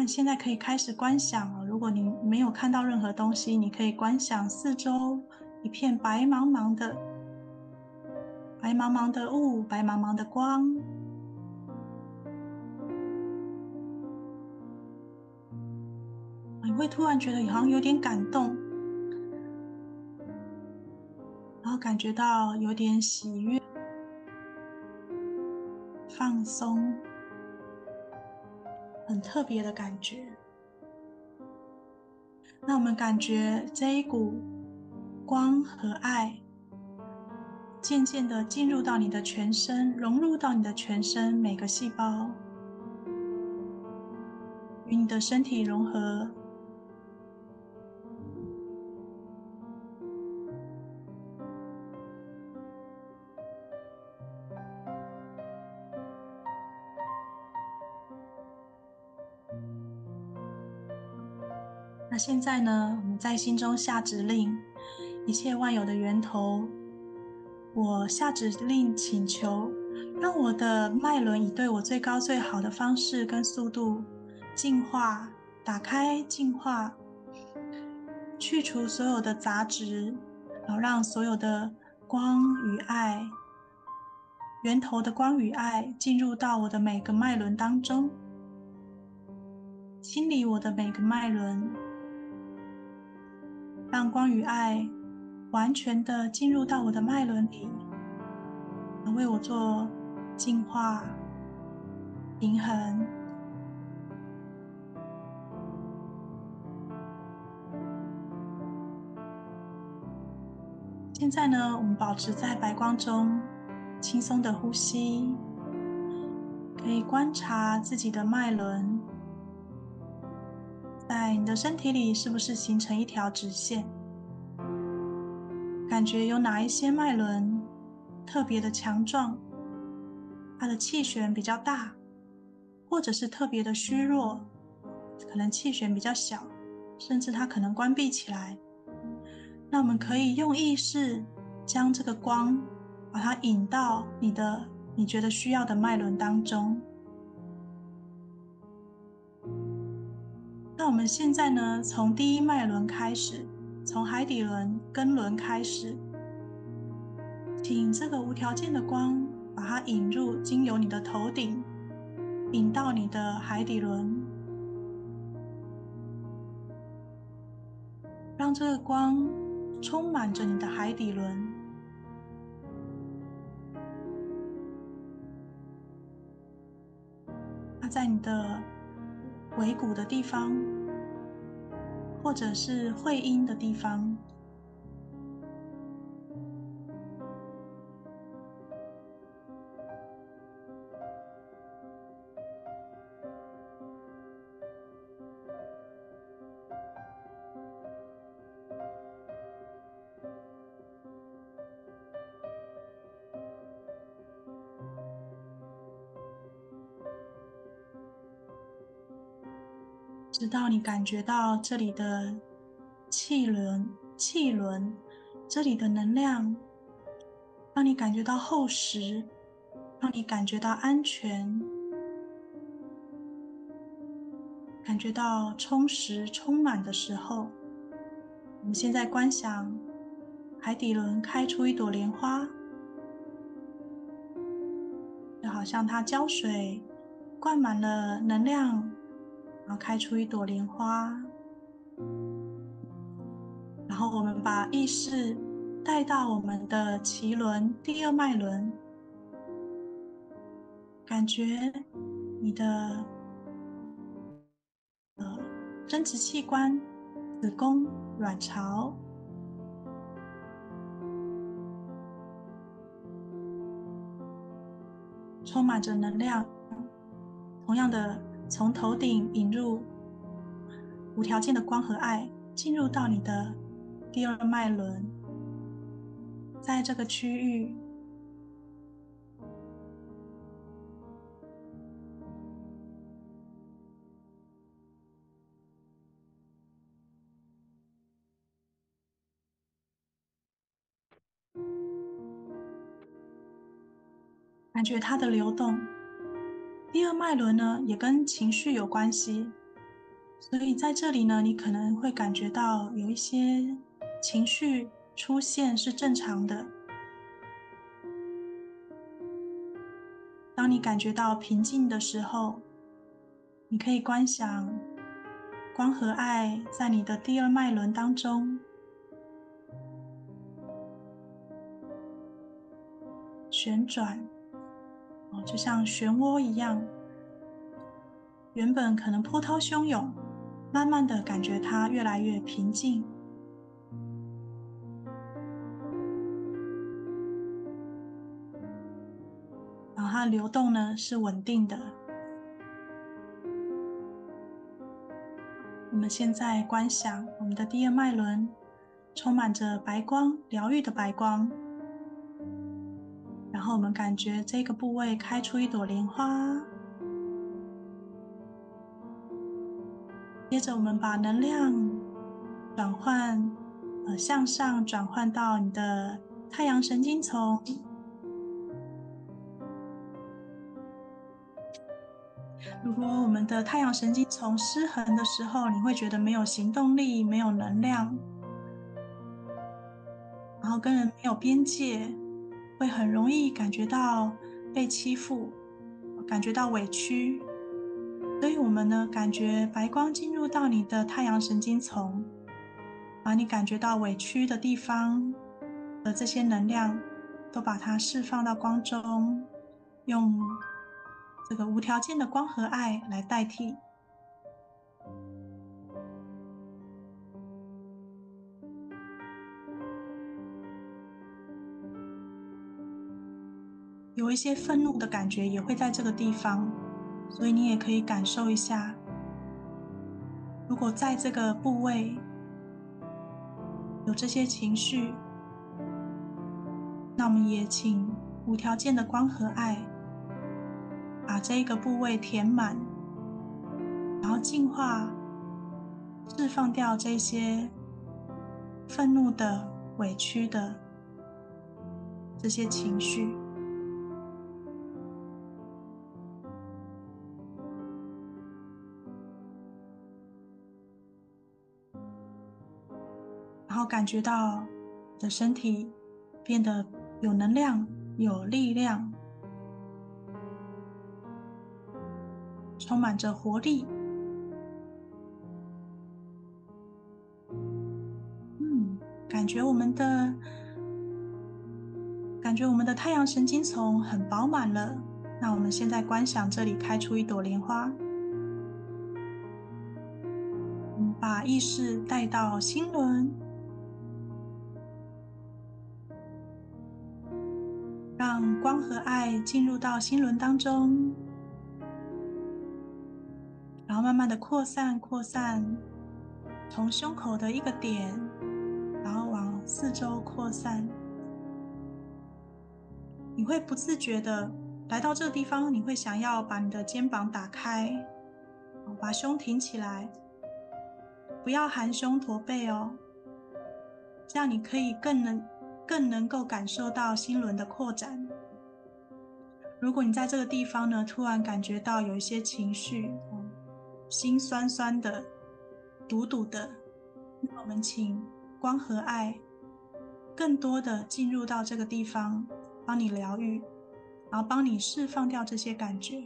那现在可以开始观想了。如果你没有看到任何东西，你可以观想四周一片白茫茫的、白茫茫的雾、白茫茫的光。你会突然觉得好像有点感动。然后感觉到有点喜悦、放松，很特别的感觉。那我们感觉这一股光和爱，渐渐的进入到你的全身，融入到你的全身每个细胞，与你的身体融合。现在呢？我们在心中下指令，一切万有的源头，我下指令请求，让我的脉轮以对我最高最好的方式跟速度净化、打开、净化，去除所有的杂质，然后让所有的光与爱，源头的光与爱进入到我的每个脉轮当中，清理我的每个脉轮。让光与爱完全的进入到我的脉轮里，来为我做净化、平衡。现在呢，我们保持在白光中，轻松的呼吸，可以观察自己的脉轮。在你的身体里，是不是形成一条直线？感觉有哪一些脉轮特别的强壮，它的气旋比较大，或者是特别的虚弱，可能气旋比较小，甚至它可能关闭起来。那我们可以用意识将这个光，把它引到你的你觉得需要的脉轮当中。那我们现在呢，从第一脉轮开始，从海底轮、根轮开始，请这个无条件的光把它引入，经由你的头顶，引到你的海底轮，让这个光充满着你的海底轮，它在你的。尾骨的地方，或者是会阴的地方。到你感觉到这里的气轮、气轮，这里的能量，让你感觉到厚实，让你感觉到安全，感觉到充实、充满的时候，我们现在观想海底轮开出一朵莲花，就好像它浇水，灌满了能量。然后开出一朵莲花，然后我们把意识带到我们的脐轮第二脉轮，感觉你的呃生殖器官、子宫、卵巢，充满着能量。同样的，从头顶引入无条件的光和爱，进入到你的第二脉轮，在这个区域。感觉它的流动，第二脉轮呢也跟情绪有关系，所以在这里呢，你可能会感觉到有一些情绪出现是正常的。当你感觉到平静的时候，你可以观想光和爱在你的第二脉轮当中旋转。就像漩涡一样，原本可能波涛汹涌，慢慢的感觉它越来越平静，然后它流动呢是稳定的。我们现在观想我们的第二脉轮充满着白光，疗愈的白光。然后我们感觉这个部位开出一朵莲花，接着我们把能量转换，呃，向上转换到你的太阳神经丛。如果我们的太阳神经丛失衡的时候，你会觉得没有行动力、没有能量，然后跟人没有边界。会很容易感觉到被欺负，感觉到委屈，所以我们呢，感觉白光进入到你的太阳神经丛，把你感觉到委屈的地方的这些能量，都把它释放到光中，用这个无条件的光和爱来代替。有一些愤怒的感觉也会在这个地方，所以你也可以感受一下。如果在这个部位有这些情绪，那我们也请无条件的光和爱把这个部位填满，然后净化、释放掉这些愤怒的、委屈的这些情绪。感觉到你的身体变得有能量、有力量，充满着活力。嗯，感觉我们的感觉我们的太阳神经丛很饱满了。那我们现在观想这里开出一朵莲花，把意识带到心轮。光和爱进入到心轮当中，然后慢慢的扩散、扩散，从胸口的一个点，然后往四周扩散。你会不自觉的来到这个地方，你会想要把你的肩膀打开，把胸挺起来，不要含胸驼背哦，这样你可以更能。更能够感受到心轮的扩展。如果你在这个地方呢，突然感觉到有一些情绪，心酸酸的、堵堵的，那我们请光和爱更多的进入到这个地方，帮你疗愈，然后帮你释放掉这些感觉。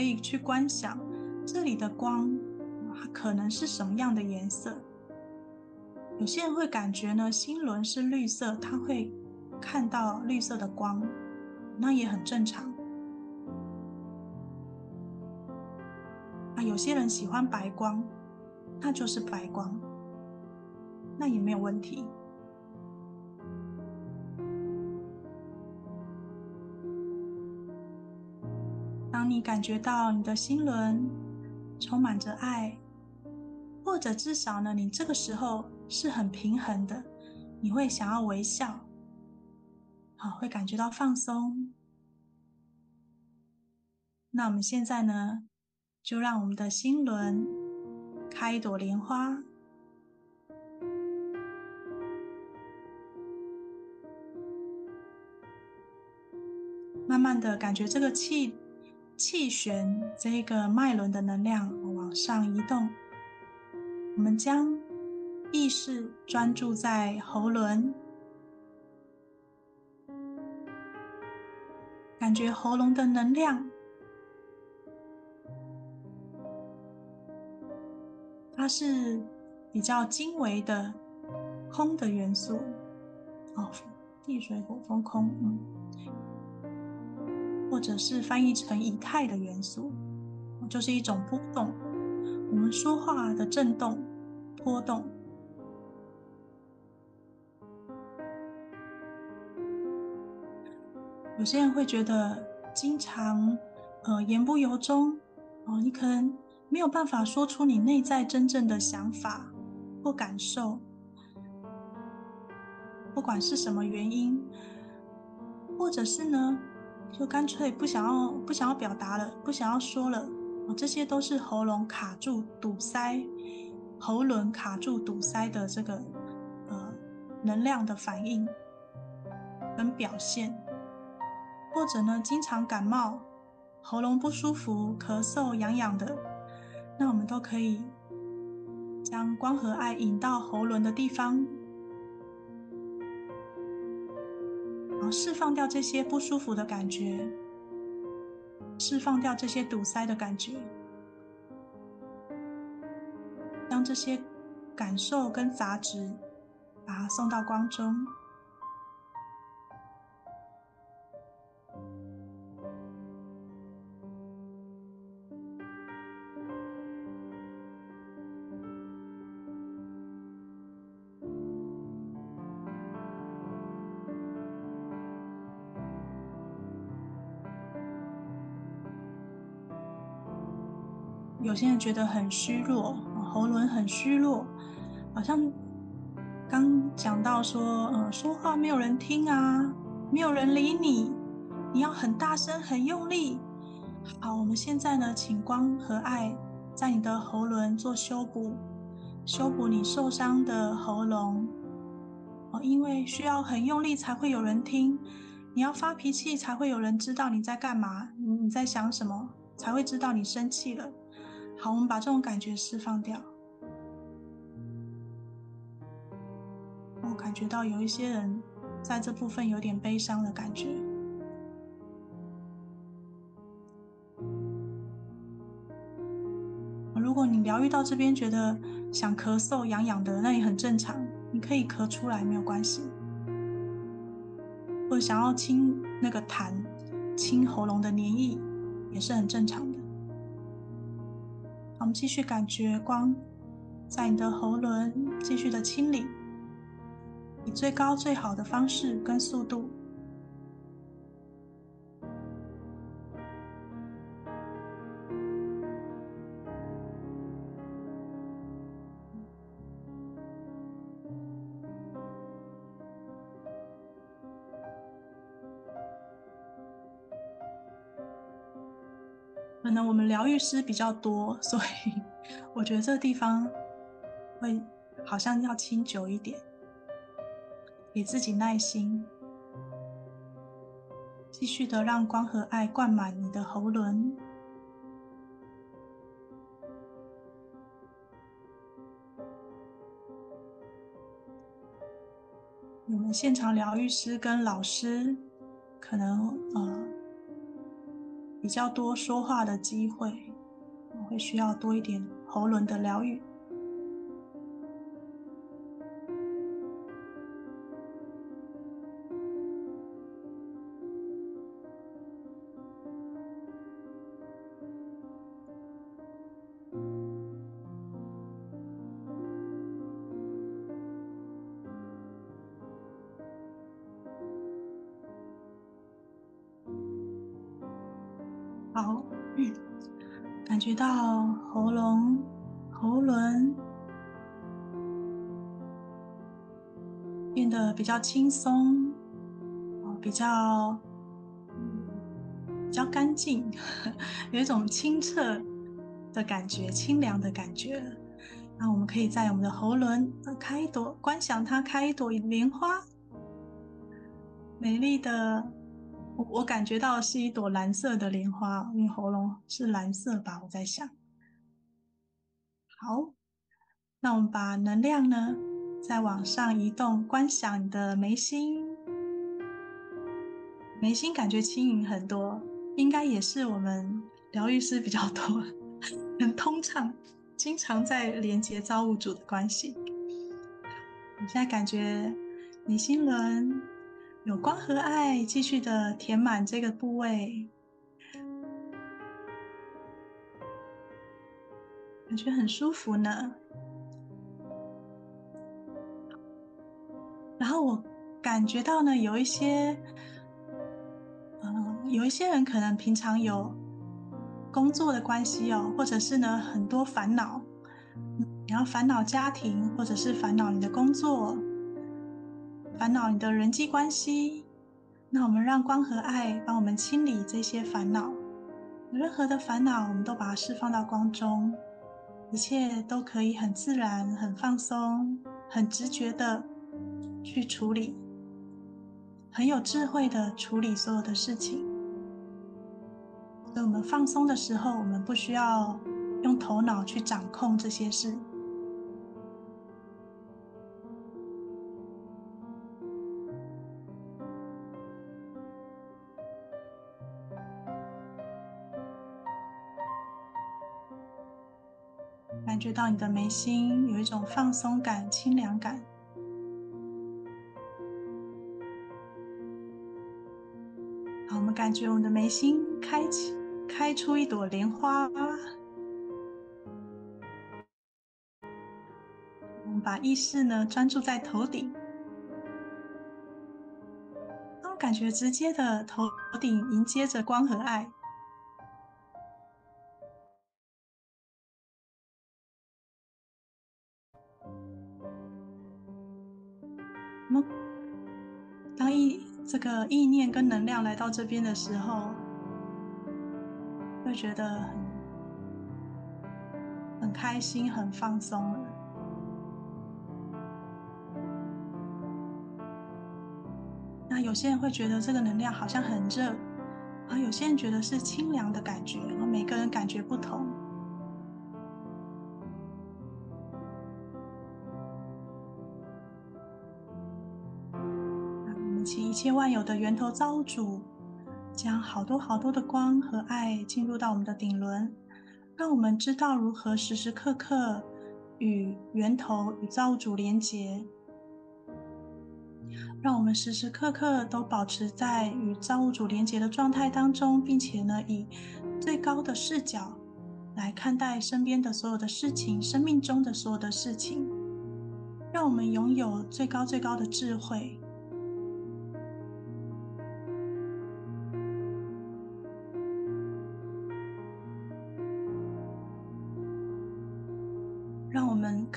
可以去观想这里的光，它可能是什么样的颜色。有些人会感觉呢，心轮是绿色，他会看到绿色的光，那也很正常。啊，有些人喜欢白光，那就是白光，那也没有问题。当你感觉到你的心轮充满着爱，或者至少呢，你这个时候。是很平衡的，你会想要微笑，好，会感觉到放松。那我们现在呢，就让我们的心轮开一朵莲花，慢慢的感觉这个气气旋这个脉轮的能量往上移动，我们将。意识专注在喉轮，感觉喉咙的能量，它是比较精微的空的元素哦，地水火风空，嗯，或者是翻译成以太的元素，就是一种波动，我们说话的震动波动。有些人会觉得经常，呃，言不由衷，哦，你可能没有办法说出你内在真正的想法或感受，不管是什么原因，或者是呢，就干脆不想要不想要表达了，不想要说了，哦，这些都是喉咙卡住堵塞，喉轮卡住堵塞的这个呃能量的反应跟表现。或者呢，经常感冒、喉咙不舒服、咳嗽、痒痒的，那我们都可以将光和爱引到喉轮的地方，然后释放掉这些不舒服的感觉，释放掉这些堵塞的感觉，将这些感受跟杂质，把它送到光中。有些人觉得很虚弱，喉咙很虚弱，好像刚讲到说，呃，说话没有人听啊，没有人理你，你要很大声、很用力。好，我们现在呢，请光和爱在你的喉咙做修补，修补你受伤的喉咙。哦，因为需要很用力才会有人听，你要发脾气才会有人知道你在干嘛，你在想什么，才会知道你生气了。好，我们把这种感觉释放掉。我感觉到有一些人在这部分有点悲伤的感觉。如果你疗愈到这边觉得想咳嗽、痒痒的，那也很正常，你可以咳出来没有关系。或者想要清那个痰、清喉咙的黏液，也是很正常的。我们继续感觉光在你的喉轮继续的清理，以最高最好的方式跟速度。疗愈师比较多，所以 我觉得这个地方会好像要清久一点，给自己耐心，继续的让光和爱灌满你的喉轮。我们现场疗愈师跟老师可能呃。比较多说话的机会，会需要多一点喉轮的疗愈。好，感觉到喉咙、喉轮变得比较轻松，比较比较干净，有一种清澈的感觉，清凉的感觉。那我们可以在我们的喉轮开一朵，观想它开一朵莲花，美丽的。我感觉到是一朵蓝色的莲花，因为喉咙是蓝色吧？我在想。好，那我们把能量呢再往上移动，观想你的眉心，眉心感觉轻盈很多，应该也是我们疗愈师比较多，很通畅，经常在连接造物主的关系。你现在感觉你心轮。有光和爱继续的填满这个部位，感觉很舒服呢。然后我感觉到呢，有一些，嗯，有一些人可能平常有工作的关系哦，或者是呢很多烦恼，然后烦恼家庭，或者是烦恼你的工作。烦恼你的人际关系，那我们让光和爱帮我们清理这些烦恼。有任何的烦恼，我们都把它释放到光中，一切都可以很自然、很放松、很直觉的去处理，很有智慧的处理所有的事情。所以，我们放松的时候，我们不需要用头脑去掌控这些事。感觉到你的眉心有一种放松感、清凉感。好，我们感觉我们的眉心开启，开出一朵莲花。我们把意识呢专注在头顶，那我感觉直接的头顶迎接着光和爱。个意念跟能量来到这边的时候，会觉得很很开心、很放松了。那有些人会觉得这个能量好像很热，啊，有些人觉得是清凉的感觉，每个人感觉不同。切万有的源头造物主，将好多好多的光和爱进入到我们的顶轮，让我们知道如何时时刻刻与源头与造物主连结，让我们时时刻刻都保持在与造物主连结的状态当中，并且呢，以最高的视角来看待身边的所有的事情，生命中的所有的事情，让我们拥有最高最高的智慧。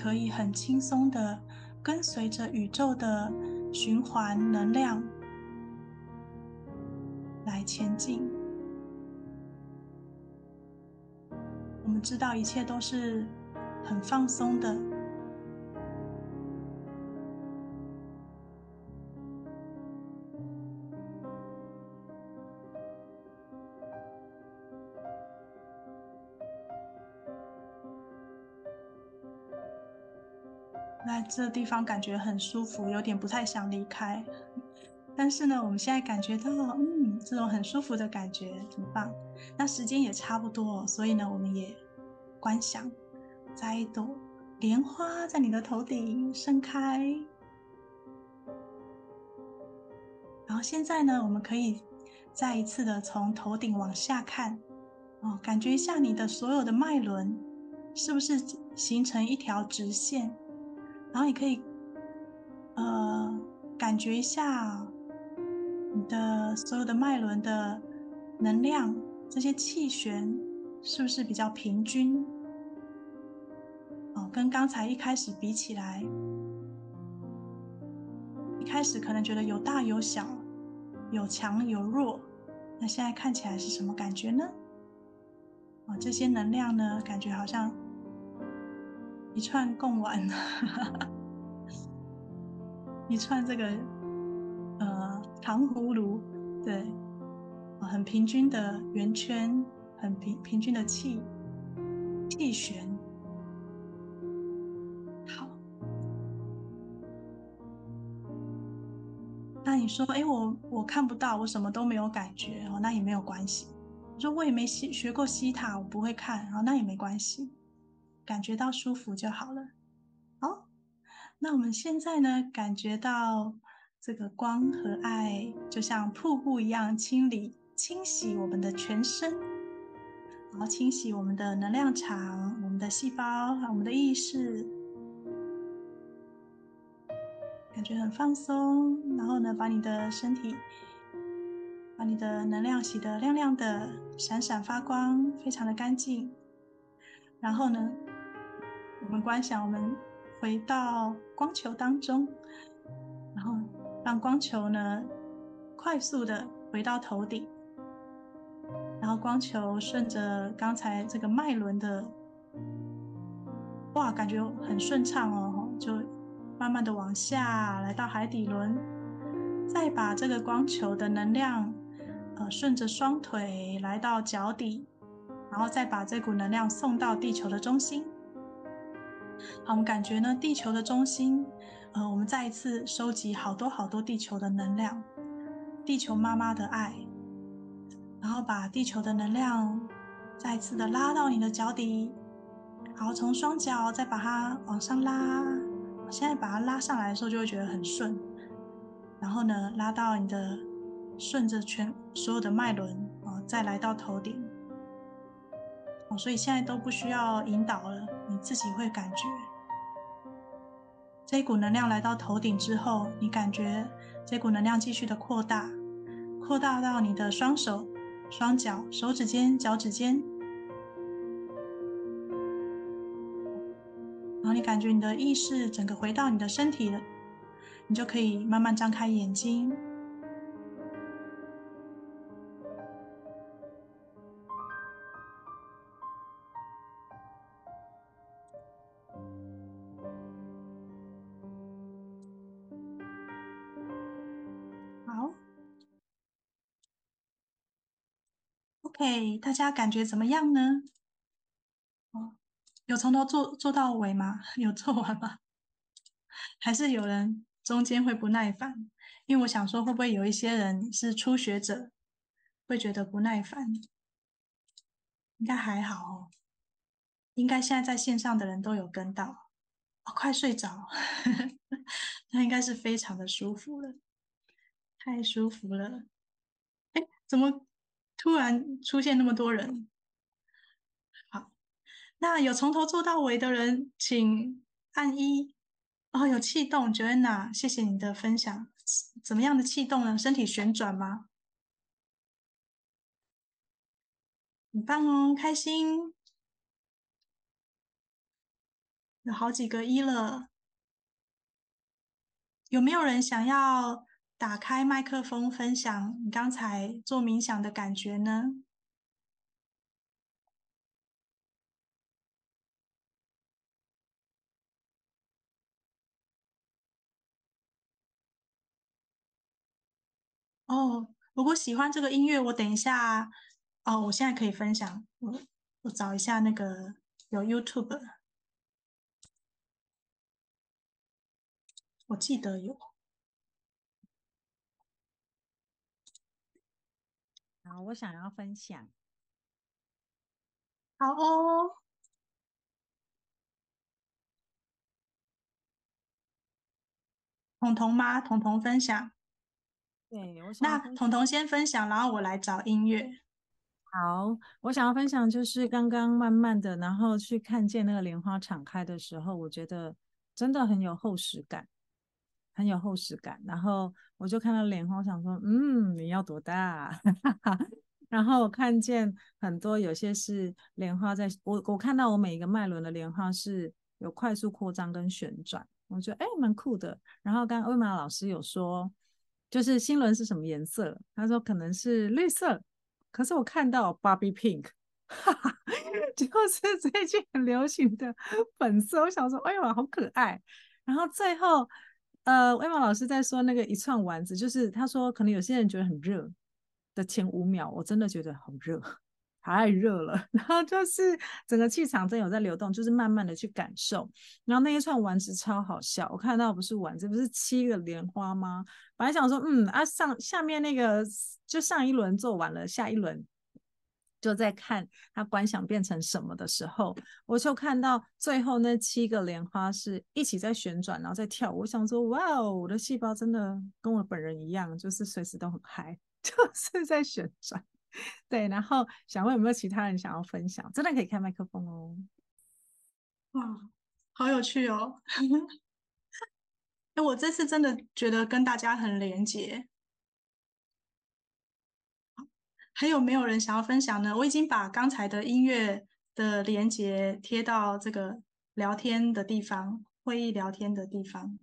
可以很轻松的跟随着宇宙的循环能量来前进。我们知道一切都是很放松的。那这地方感觉很舒服，有点不太想离开。但是呢，我们现在感觉到，嗯，这种很舒服的感觉，很棒。那时间也差不多，所以呢，我们也观想，摘一朵莲花在你的头顶盛开。然后现在呢，我们可以再一次的从头顶往下看，哦，感觉一下你的所有的脉轮是不是形成一条直线，然后你可以，呃，感觉一下你的所有的脉轮的能量，这些气旋是不是比较平均？哦，跟刚才一开始比起来，一开始可能觉得有大有小。有强有弱，那现在看起来是什么感觉呢？哦，这些能量呢，感觉好像一串贡丸，一串这个呃糖葫芦，对，很平均的圆圈，很平平均的气气旋。好那你说，哎，我我看不到，我什么都没有感觉哦，那也没有关系。你说我也没学学过西塔，我不会看，哦，那也没关系，感觉到舒服就好了。好，那我们现在呢，感觉到这个光和爱就像瀑布一样清理、清洗我们的全身，然后清洗我们的能量场、我们的细胞我们的意识。感觉很放松，然后呢，把你的身体，把你的能量洗得亮亮的、闪闪发光，非常的干净。然后呢，我们观想，我们回到光球当中，然后让光球呢快速的回到头顶，然后光球顺着刚才这个脉轮的，哇，感觉很顺畅哦，就。慢慢的往下来到海底轮，再把这个光球的能量，呃，顺着双腿来到脚底，然后再把这股能量送到地球的中心。好，我们感觉呢，地球的中心，呃，我们再一次收集好多好多地球的能量，地球妈妈的爱，然后把地球的能量再次的拉到你的脚底，然后从双脚再把它往上拉。现在把它拉上来的时候，就会觉得很顺。然后呢，拉到你的顺着全所有的脉轮啊，再来到头顶。哦，所以现在都不需要引导了，你自己会感觉。这股能量来到头顶之后，你感觉这股能量继续的扩大，扩大到你的双手、双脚、手指尖、脚趾尖。然后你感觉你的意识整个回到你的身体了，你就可以慢慢张开眼睛。，OK，大家感觉怎么样呢？哦有从头做做到尾吗？有做完吗？还是有人中间会不耐烦？因为我想说，会不会有一些人是初学者，会觉得不耐烦？应该还好哦。应该现在在线上的人都有跟到，哦，快睡着，那应该是非常的舒服了，太舒服了。哎，怎么突然出现那么多人？好那有从头做到尾的人，请按一。哦，有气动，Joanna，谢谢你的分享。怎么样的气动呢？身体旋转吗？很棒哦，开心。有好几个一了。有没有人想要打开麦克风分享你刚才做冥想的感觉呢？哦，如果喜欢这个音乐，我等一下，哦，我现在可以分享，我我找一下那个有 YouTube，我记得有，好，我想要分享。好哦。彤彤吗？彤彤分享。对，我想。那彤彤先分享，然后我来找音乐。好，我想要分享就是刚刚慢慢的，然后去看见那个莲花敞开的时候，我觉得真的很有厚实感，很有厚实感。然后我就看到莲花，我想说，嗯，你要多大？然后我看见很多有些是莲花在，我我看到我每一个脉轮的莲花是有快速扩张跟旋转。我觉得哎，蛮酷的。然后刚刚葳玛老师有说，就是心轮是什么颜色？他说可能是绿色。可是我看到 Barbie Pink，哈哈，就是最近很流行的粉色。我想说，哎呦，好可爱。然后最后，呃，威玛老师在说那个一串丸子，就是他说可能有些人觉得很热的前五秒，我真的觉得好热。太热了，然后就是整个气场真有在流动，就是慢慢的去感受。然后那一串丸子超好笑，我看到不是丸子，不是七个莲花吗？本来想说，嗯啊上下面那个就上一轮做完了，下一轮就在看他观想变成什么的时候，我就看到最后那七个莲花是一起在旋转，然后在跳。我想说，哇哦，我的细胞真的跟我本人一样，就是随时都很嗨，就是在旋转。对，然后想问有没有其他人想要分享？真的可以开麦克风哦。哇，好有趣哦！哎，我这次真的觉得跟大家很连结。还有没有人想要分享呢？我已经把刚才的音乐的连接贴到这个聊天的地方，会议聊天的地方。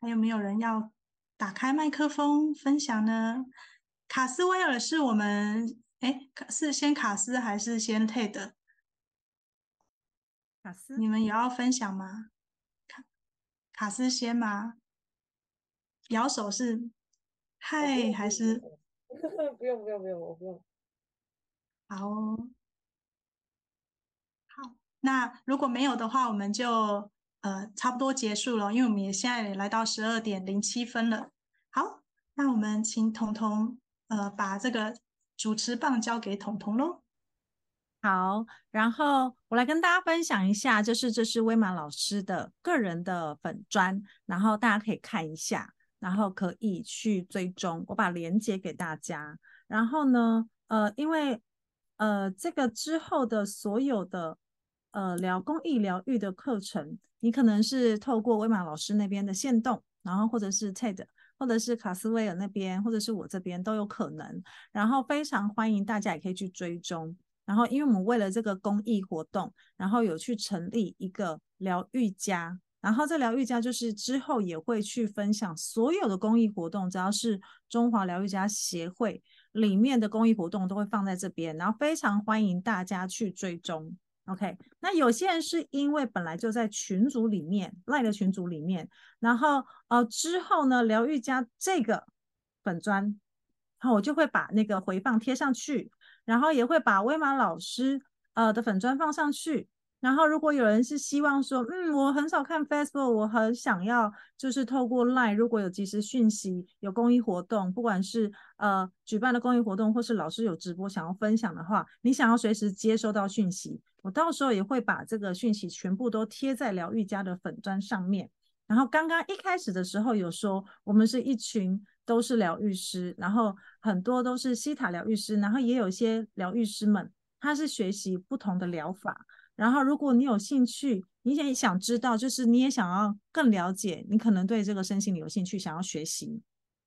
还有没有人要？打开麦克风分享呢？卡斯威尔是我们哎，是先卡斯还是先 Ted？卡斯，你们也要分享吗？卡卡斯先吗？摇手是嗨还是？不用不用不用，我不用。好哦，好，那如果没有的话，我们就。呃，差不多结束了，因为我们也现在也来到十二点零七分了。好，那我们请彤彤呃把这个主持棒交给彤彤喽。好，然后我来跟大家分享一下，就是这是威玛老师的个人的粉砖，然后大家可以看一下，然后可以去追踪。我把链接给大家。然后呢，呃，因为呃这个之后的所有的呃疗公益疗愈的课程。你可能是透过威马老师那边的线动，然后或者是 TED，或者是卡斯威尔那边，或者是我这边都有可能。然后非常欢迎大家也可以去追踪。然后因为我们为了这个公益活动，然后有去成立一个疗愈家，然后这疗愈家就是之后也会去分享所有的公益活动，只要是中华疗愈家协会里面的公益活动都会放在这边，然后非常欢迎大家去追踪。OK，那有些人是因为本来就在群组里面赖的群组里面，然后呃之后呢，疗愈家这个粉砖，然后我就会把那个回放贴上去，然后也会把威玛老师呃的粉砖放上去。然后，如果有人是希望说，嗯，我很少看 Facebook，我很想要就是透过 Line，如果有即时讯息、有公益活动，不管是呃举办的公益活动，或是老师有直播想要分享的话，你想要随时接收到讯息，我到时候也会把这个讯息全部都贴在疗愈家的粉砖上面。然后刚刚一开始的时候有说，我们是一群都是疗愈师，然后很多都是西塔疗愈师，然后也有一些疗愈师们，他是学习不同的疗法。然后，如果你有兴趣，你也想知道，就是你也想要更了解，你可能对这个身心灵有兴趣，想要学习。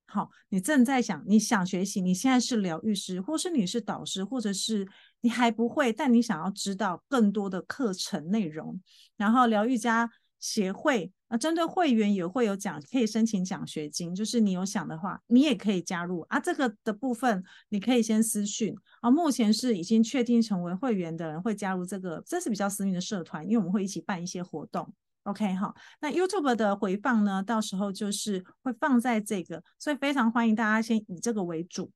好，你正在想，你想学习，你现在是疗愈师，或是你是导师，或者是你还不会，但你想要知道更多的课程内容。然后，疗愈家协会针对会员也会有奖，可以申请奖学金。就是你有想的话，你也可以加入啊。这个的部分你可以先私讯。啊，目前是已经确定成为会员的人会加入这个，这是比较私密的社团，因为我们会一起办一些活动。OK，好，那 YouTube 的回放呢，到时候就是会放在这个，所以非常欢迎大家先以这个为主。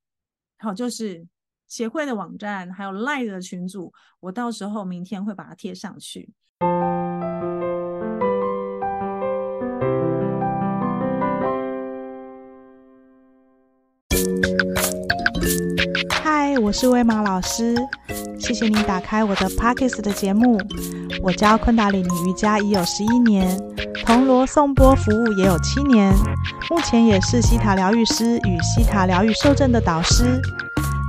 好，就是协会的网站还有 Line 的群组，我到时候明天会把它贴上去。嗨，我是威玛老师，谢谢你打开我的 Podcast 的节目。我教昆达里尼瑜伽已有十一年，铜锣颂钵服务也有七年，目前也是西塔疗愈师与西塔疗愈受证的导师。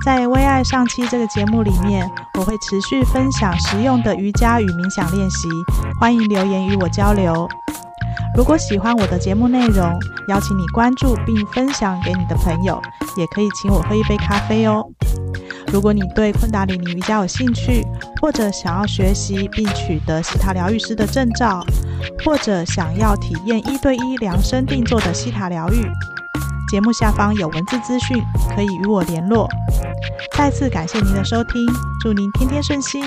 在葳爱上期这个节目里面，我会持续分享实用的瑜伽与冥想练习，欢迎留言与我交流。如果喜欢我的节目内容，邀请你关注并分享给你的朋友，也可以请我喝一杯咖啡哦。如果你对昆达里尼瑜伽有兴趣，或者想要学习并取得西塔疗愈师的证照，或者想要体验一对一量身定做的西塔疗愈，节目下方有文字资讯，可以与我联络。再次感谢您的收听，祝您天天顺心。